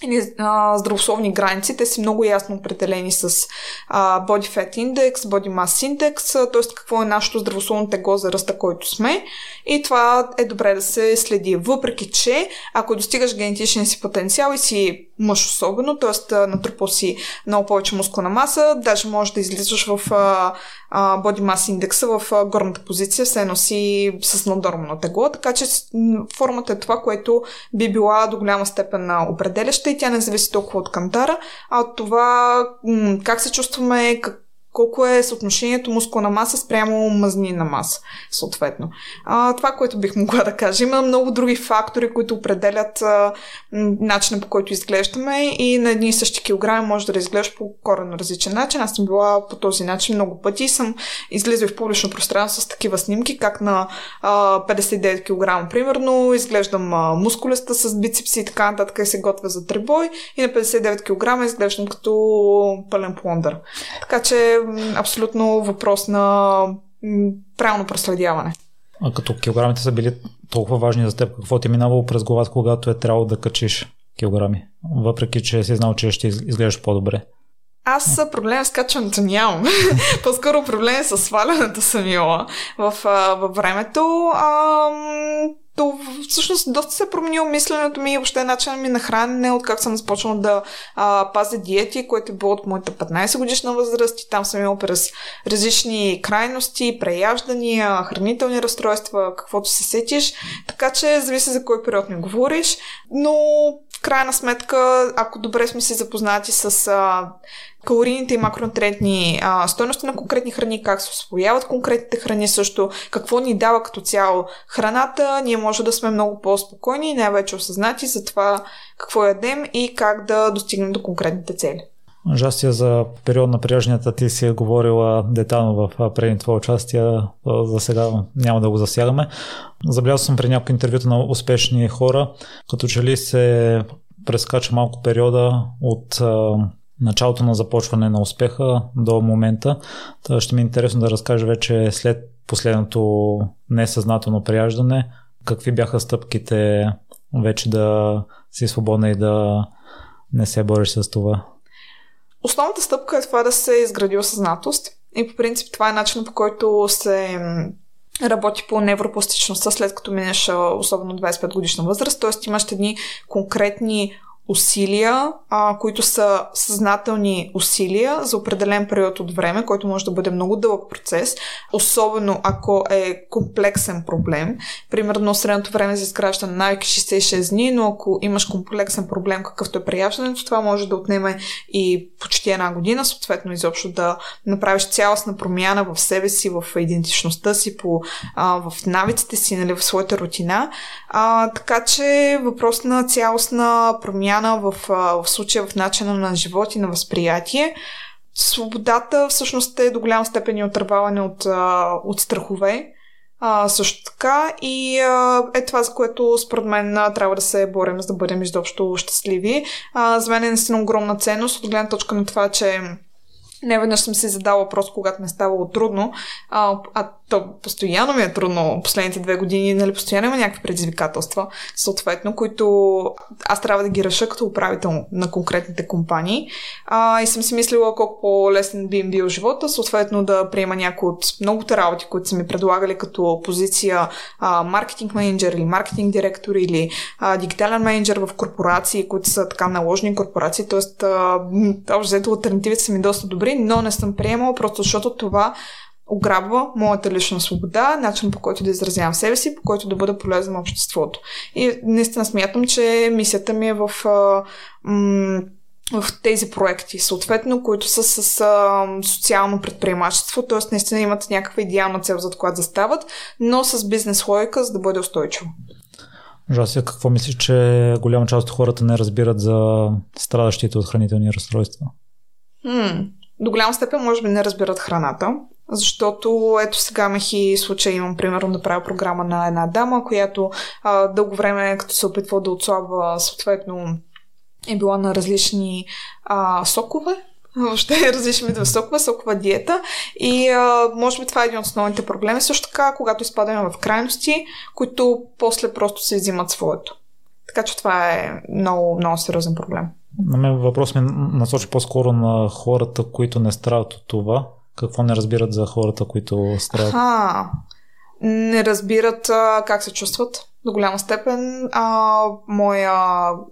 или а, здравословни граници. Те са много ясно определени с а, Body Fat Index, Body Mass Index, т.е. какво е нашето здравословно тегло за ръста, който сме. И това е добре да се следи. Въпреки, че ако достигаш генетичния си потенциал и си мъж особено, т.е. натрупал си много повече мускулна маса, даже можеш да излизаш в а, а, body mass индекса в горната позиция, все едно си с надормно тегло, така че формата е това, което би била до голяма степен определяща и тя не зависи толкова от кантара, а от това как се чувстваме, как, колко е съотношението мускулна маса спрямо мазнина маса, съответно. А, това, което бих могла да кажа. Има много други фактори, които определят а, начина по който изглеждаме и на едни и същи килограми може да изглеждаш по коренно различен начин. Аз съм била по този начин много пъти и съм излизала в публично пространство с такива снимки, как на а, 59 кг, примерно, изглеждам а, мускулеста с бицепси и така нататък и се готвя за трибой и на 59 кг изглеждам като пълен плондър. Така че абсолютно въпрос на правилно проследяване. А като килограмите са били толкова важни за теб, какво ти е минавало през главата, когато е трябвало да качиш килограми? Въпреки, че си знал, че ще изглеждаш по-добре. Аз проблем с качването нямам. По-скоро проблем с свалянето съм имала в, във времето. Ам то всъщност доста се е променило мисленето ми и въобще начинът ми на хранене, откак съм започнала да а, пазя диети, което е било от моята 15 годишна възраст и там съм имала през различни крайности, преяждания, хранителни разстройства, каквото се сетиш. Така че зависи за кой период ми говориш, но в крайна сметка, ако добре сме си запознати с а, калорийните и макронутриентни а, стойности на конкретни храни, как се освояват конкретните храни също, какво ни дава като цяло храната, ние може да сме много по-спокойни и най-вече осъзнати за това какво ядем и как да достигнем до конкретните цели. Жастия за период на прежнията ти си е говорила детално в предни това участие, за сега няма да го засягаме. Забелязал съм при някои интервюта на успешни хора, като че ли се прескача малко периода от началото на започване на успеха до момента. Та ще ми е интересно да разкажа вече след последното несъзнателно прияждане, какви бяха стъпките вече да си свободна и да не се бориш с това? Основната стъпка е това да се изгради осъзнатост. И по принцип това е начинът по който се работи по невропластичността след като минеш особено 25 годишна възраст, т.е. имаш едни конкретни усилия, а, които са съзнателни усилия за определен период от време, който може да бъде много дълъг процес, особено ако е комплексен проблем. Примерно средното време за изграждане на навик 66 дни, но ако имаш комплексен проблем, какъвто е прияждането, това може да отнеме и почти една година, съответно изобщо да направиш цялостна промяна в себе си, в идентичността си, по, а, в навиците си, нали, в своята рутина. А, така че въпрос на цялостна промяна в, в случая в начина на живот и на възприятие. Свободата всъщност е до голяма степен и отърваване от, от страхове. А, също така и а, е това, за което според мен трябва да се борим, за да бъдем изобщо щастливи. А, за мен е наистина огромна ценност от гледна точка на това, че не веднъж съм си задала въпрос, когато ме е ставало трудно, а, а то постоянно ми е трудно последните две години, нали, постоянно има някакви предизвикателства, съответно, които аз трябва да ги реша като управител на конкретните компании. А, и съм си мислила колко по-лесен би им бил живота, съответно да приема някои от многото работи, които са ми предлагали като позиция а, маркетинг менеджер или маркетинг директор или а, дигитален менеджер в корпорации, които са така наложени корпорации, т.е. общо взето альтернативите са ми доста добри, но не съм приемала, просто защото това ограбва моята лична свобода, начин по който да изразявам себе си, по който да бъда полезен на обществото. И наистина смятам, че мисията ми е в, в тези проекти, съответно, които са с а, социално предприемачество, т.е. наистина имат някаква идеална цел, за която застават, но с бизнес логика, за да бъде устойчиво. Жасия, какво мислиш, че голяма част от хората не разбират за страдащите от хранителни разстройства? М- до голяма степен може би не разбират храната, защото ето сега имах и случай, имам примерно да правя програма на една дама, която а, дълго време, като се опитва да отслабва, съответно е била на различни а, сокове, въобще различни видове сокове, сокова диета и а, може би това е един от основните проблеми. Също така, когато изпадаме в крайности, които после просто се взимат своето. Така че това е много, много сериозен проблем. На мен въпрос ми насочи по-скоро на хората, които не страдат от това. Какво не разбират за хората, които страдат? А, не разбират а, как се чувстват до голяма степен. А, моя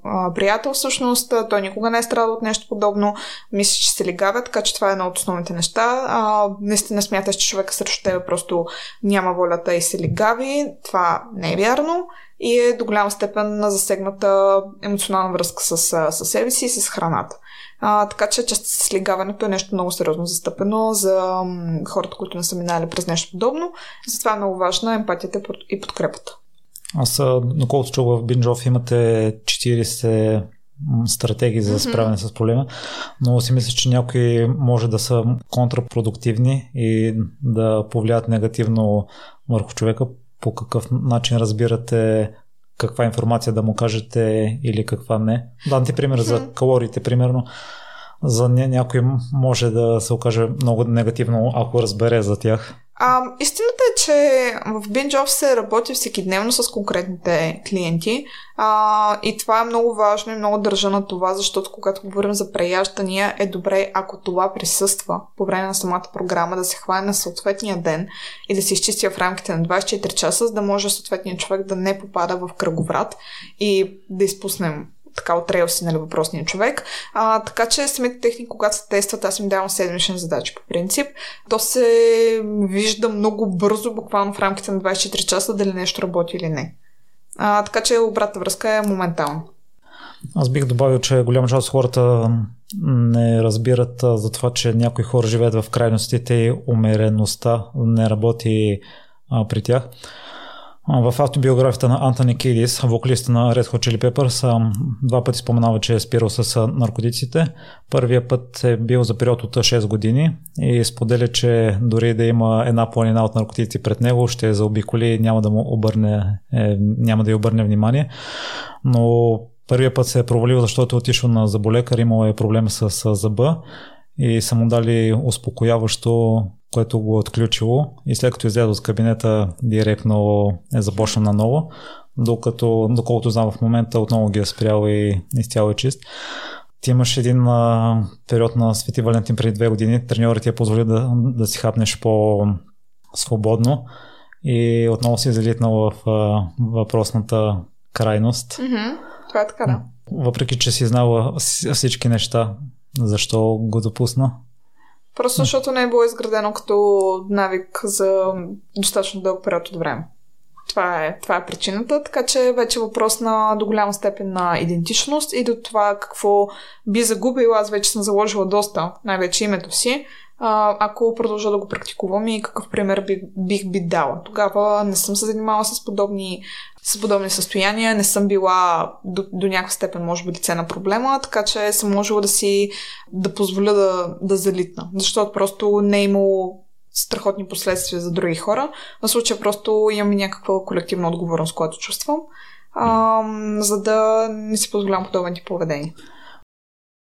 а, приятел всъщност, той никога не е страдал от нещо подобно. Мисля, че се лигавя, така че това е едно от основните неща. А, наистина смяташ, че човека срещу тебе просто няма волята и се лигави. Това не е вярно и е до голяма степен на засегната емоционална връзка с, с себе си и с храната. А, така че част с слигаването е нещо много сериозно застъпено за хората, които не са минали през нещо подобно. Затова е много важна емпатията и подкрепата. Аз, доколкото чух в Бинджов, имате 40 стратегии за справяне mm-hmm. с проблема, но си мисля, че някои може да са контрапродуктивни и да повлият негативно върху човека. По какъв начин разбирате каква информация да му кажете или каква не. Дам ти пример за калориите, примерно. За някой може да се окаже много негативно, ако разбере за тях. А, истината е, че в BingeOff се работи всеки дневно с конкретните клиенти. А, и това е много важно и много държа на това, защото когато говорим за преяждания е добре, ако това присъства по време на самата програма, да се хване на съответния ден и да се изчисти в рамките на 24 часа, за да може съответният човек да не попада в кръговрат и да изпуснем така от релси, нали, въпросния човек. А, така че самите техники, когато се тестват, аз им давам седмични задачи по принцип. То се вижда много бързо, буквално в рамките на 24 часа, дали нещо работи или не. А, така че обратна връзка е моментално. Аз бих добавил, че голяма част от хората не разбират за това, че някои хора живеят в крайностите и умереността не работи а, при тях. В автобиографията на Антони Кидис, вокалиста на Red Hot Chili Peppers, два пъти споменава, че е спирал с наркотиците. Първия път е бил за период от 6 години и споделя, че дори да има една планина от наркотици пред него, ще заобиколи и няма да му обърне, е, няма да й обърне внимание. Но първия път се е провалил, защото е отишъл на заболекар, имал е проблем с зъба и са му дали успокояващо което го е отключило и след като излезе от кабинета директно е започнал наново, докато, доколкото знам в момента отново ги е спрял и изцяло е чист. Ти имаш един а, период на Свети Валентин преди две години, треньорът ти е позволил да, да си хапнеш по-свободно и отново си залитнал в а, въпросната крайност. Mm-hmm. Това е така, да. Въпреки, че си знала всички неща, защо го допусна? Просто защото не е било изградено като навик за достатъчно дълъг период от време. Това е, това е причината, така че вече е въпрос на до голяма степен на идентичност и до това какво би загубила. Аз вече съм заложила доста, най-вече името си, ако продължа да го практикувам и какъв пример бих, бих би дала. Тогава не съм се занимавала с подобни, с подобни състояния, не съм била до, до някаква степен, може би, лице на проблема, така че съм можела да си да позволя да, да залитна. Защото просто не е имало страхотни последствия за други хора. На случая просто имам и някаква колективна отговорност, която чувствам, а, за да не си позволявам подобен тип поведение.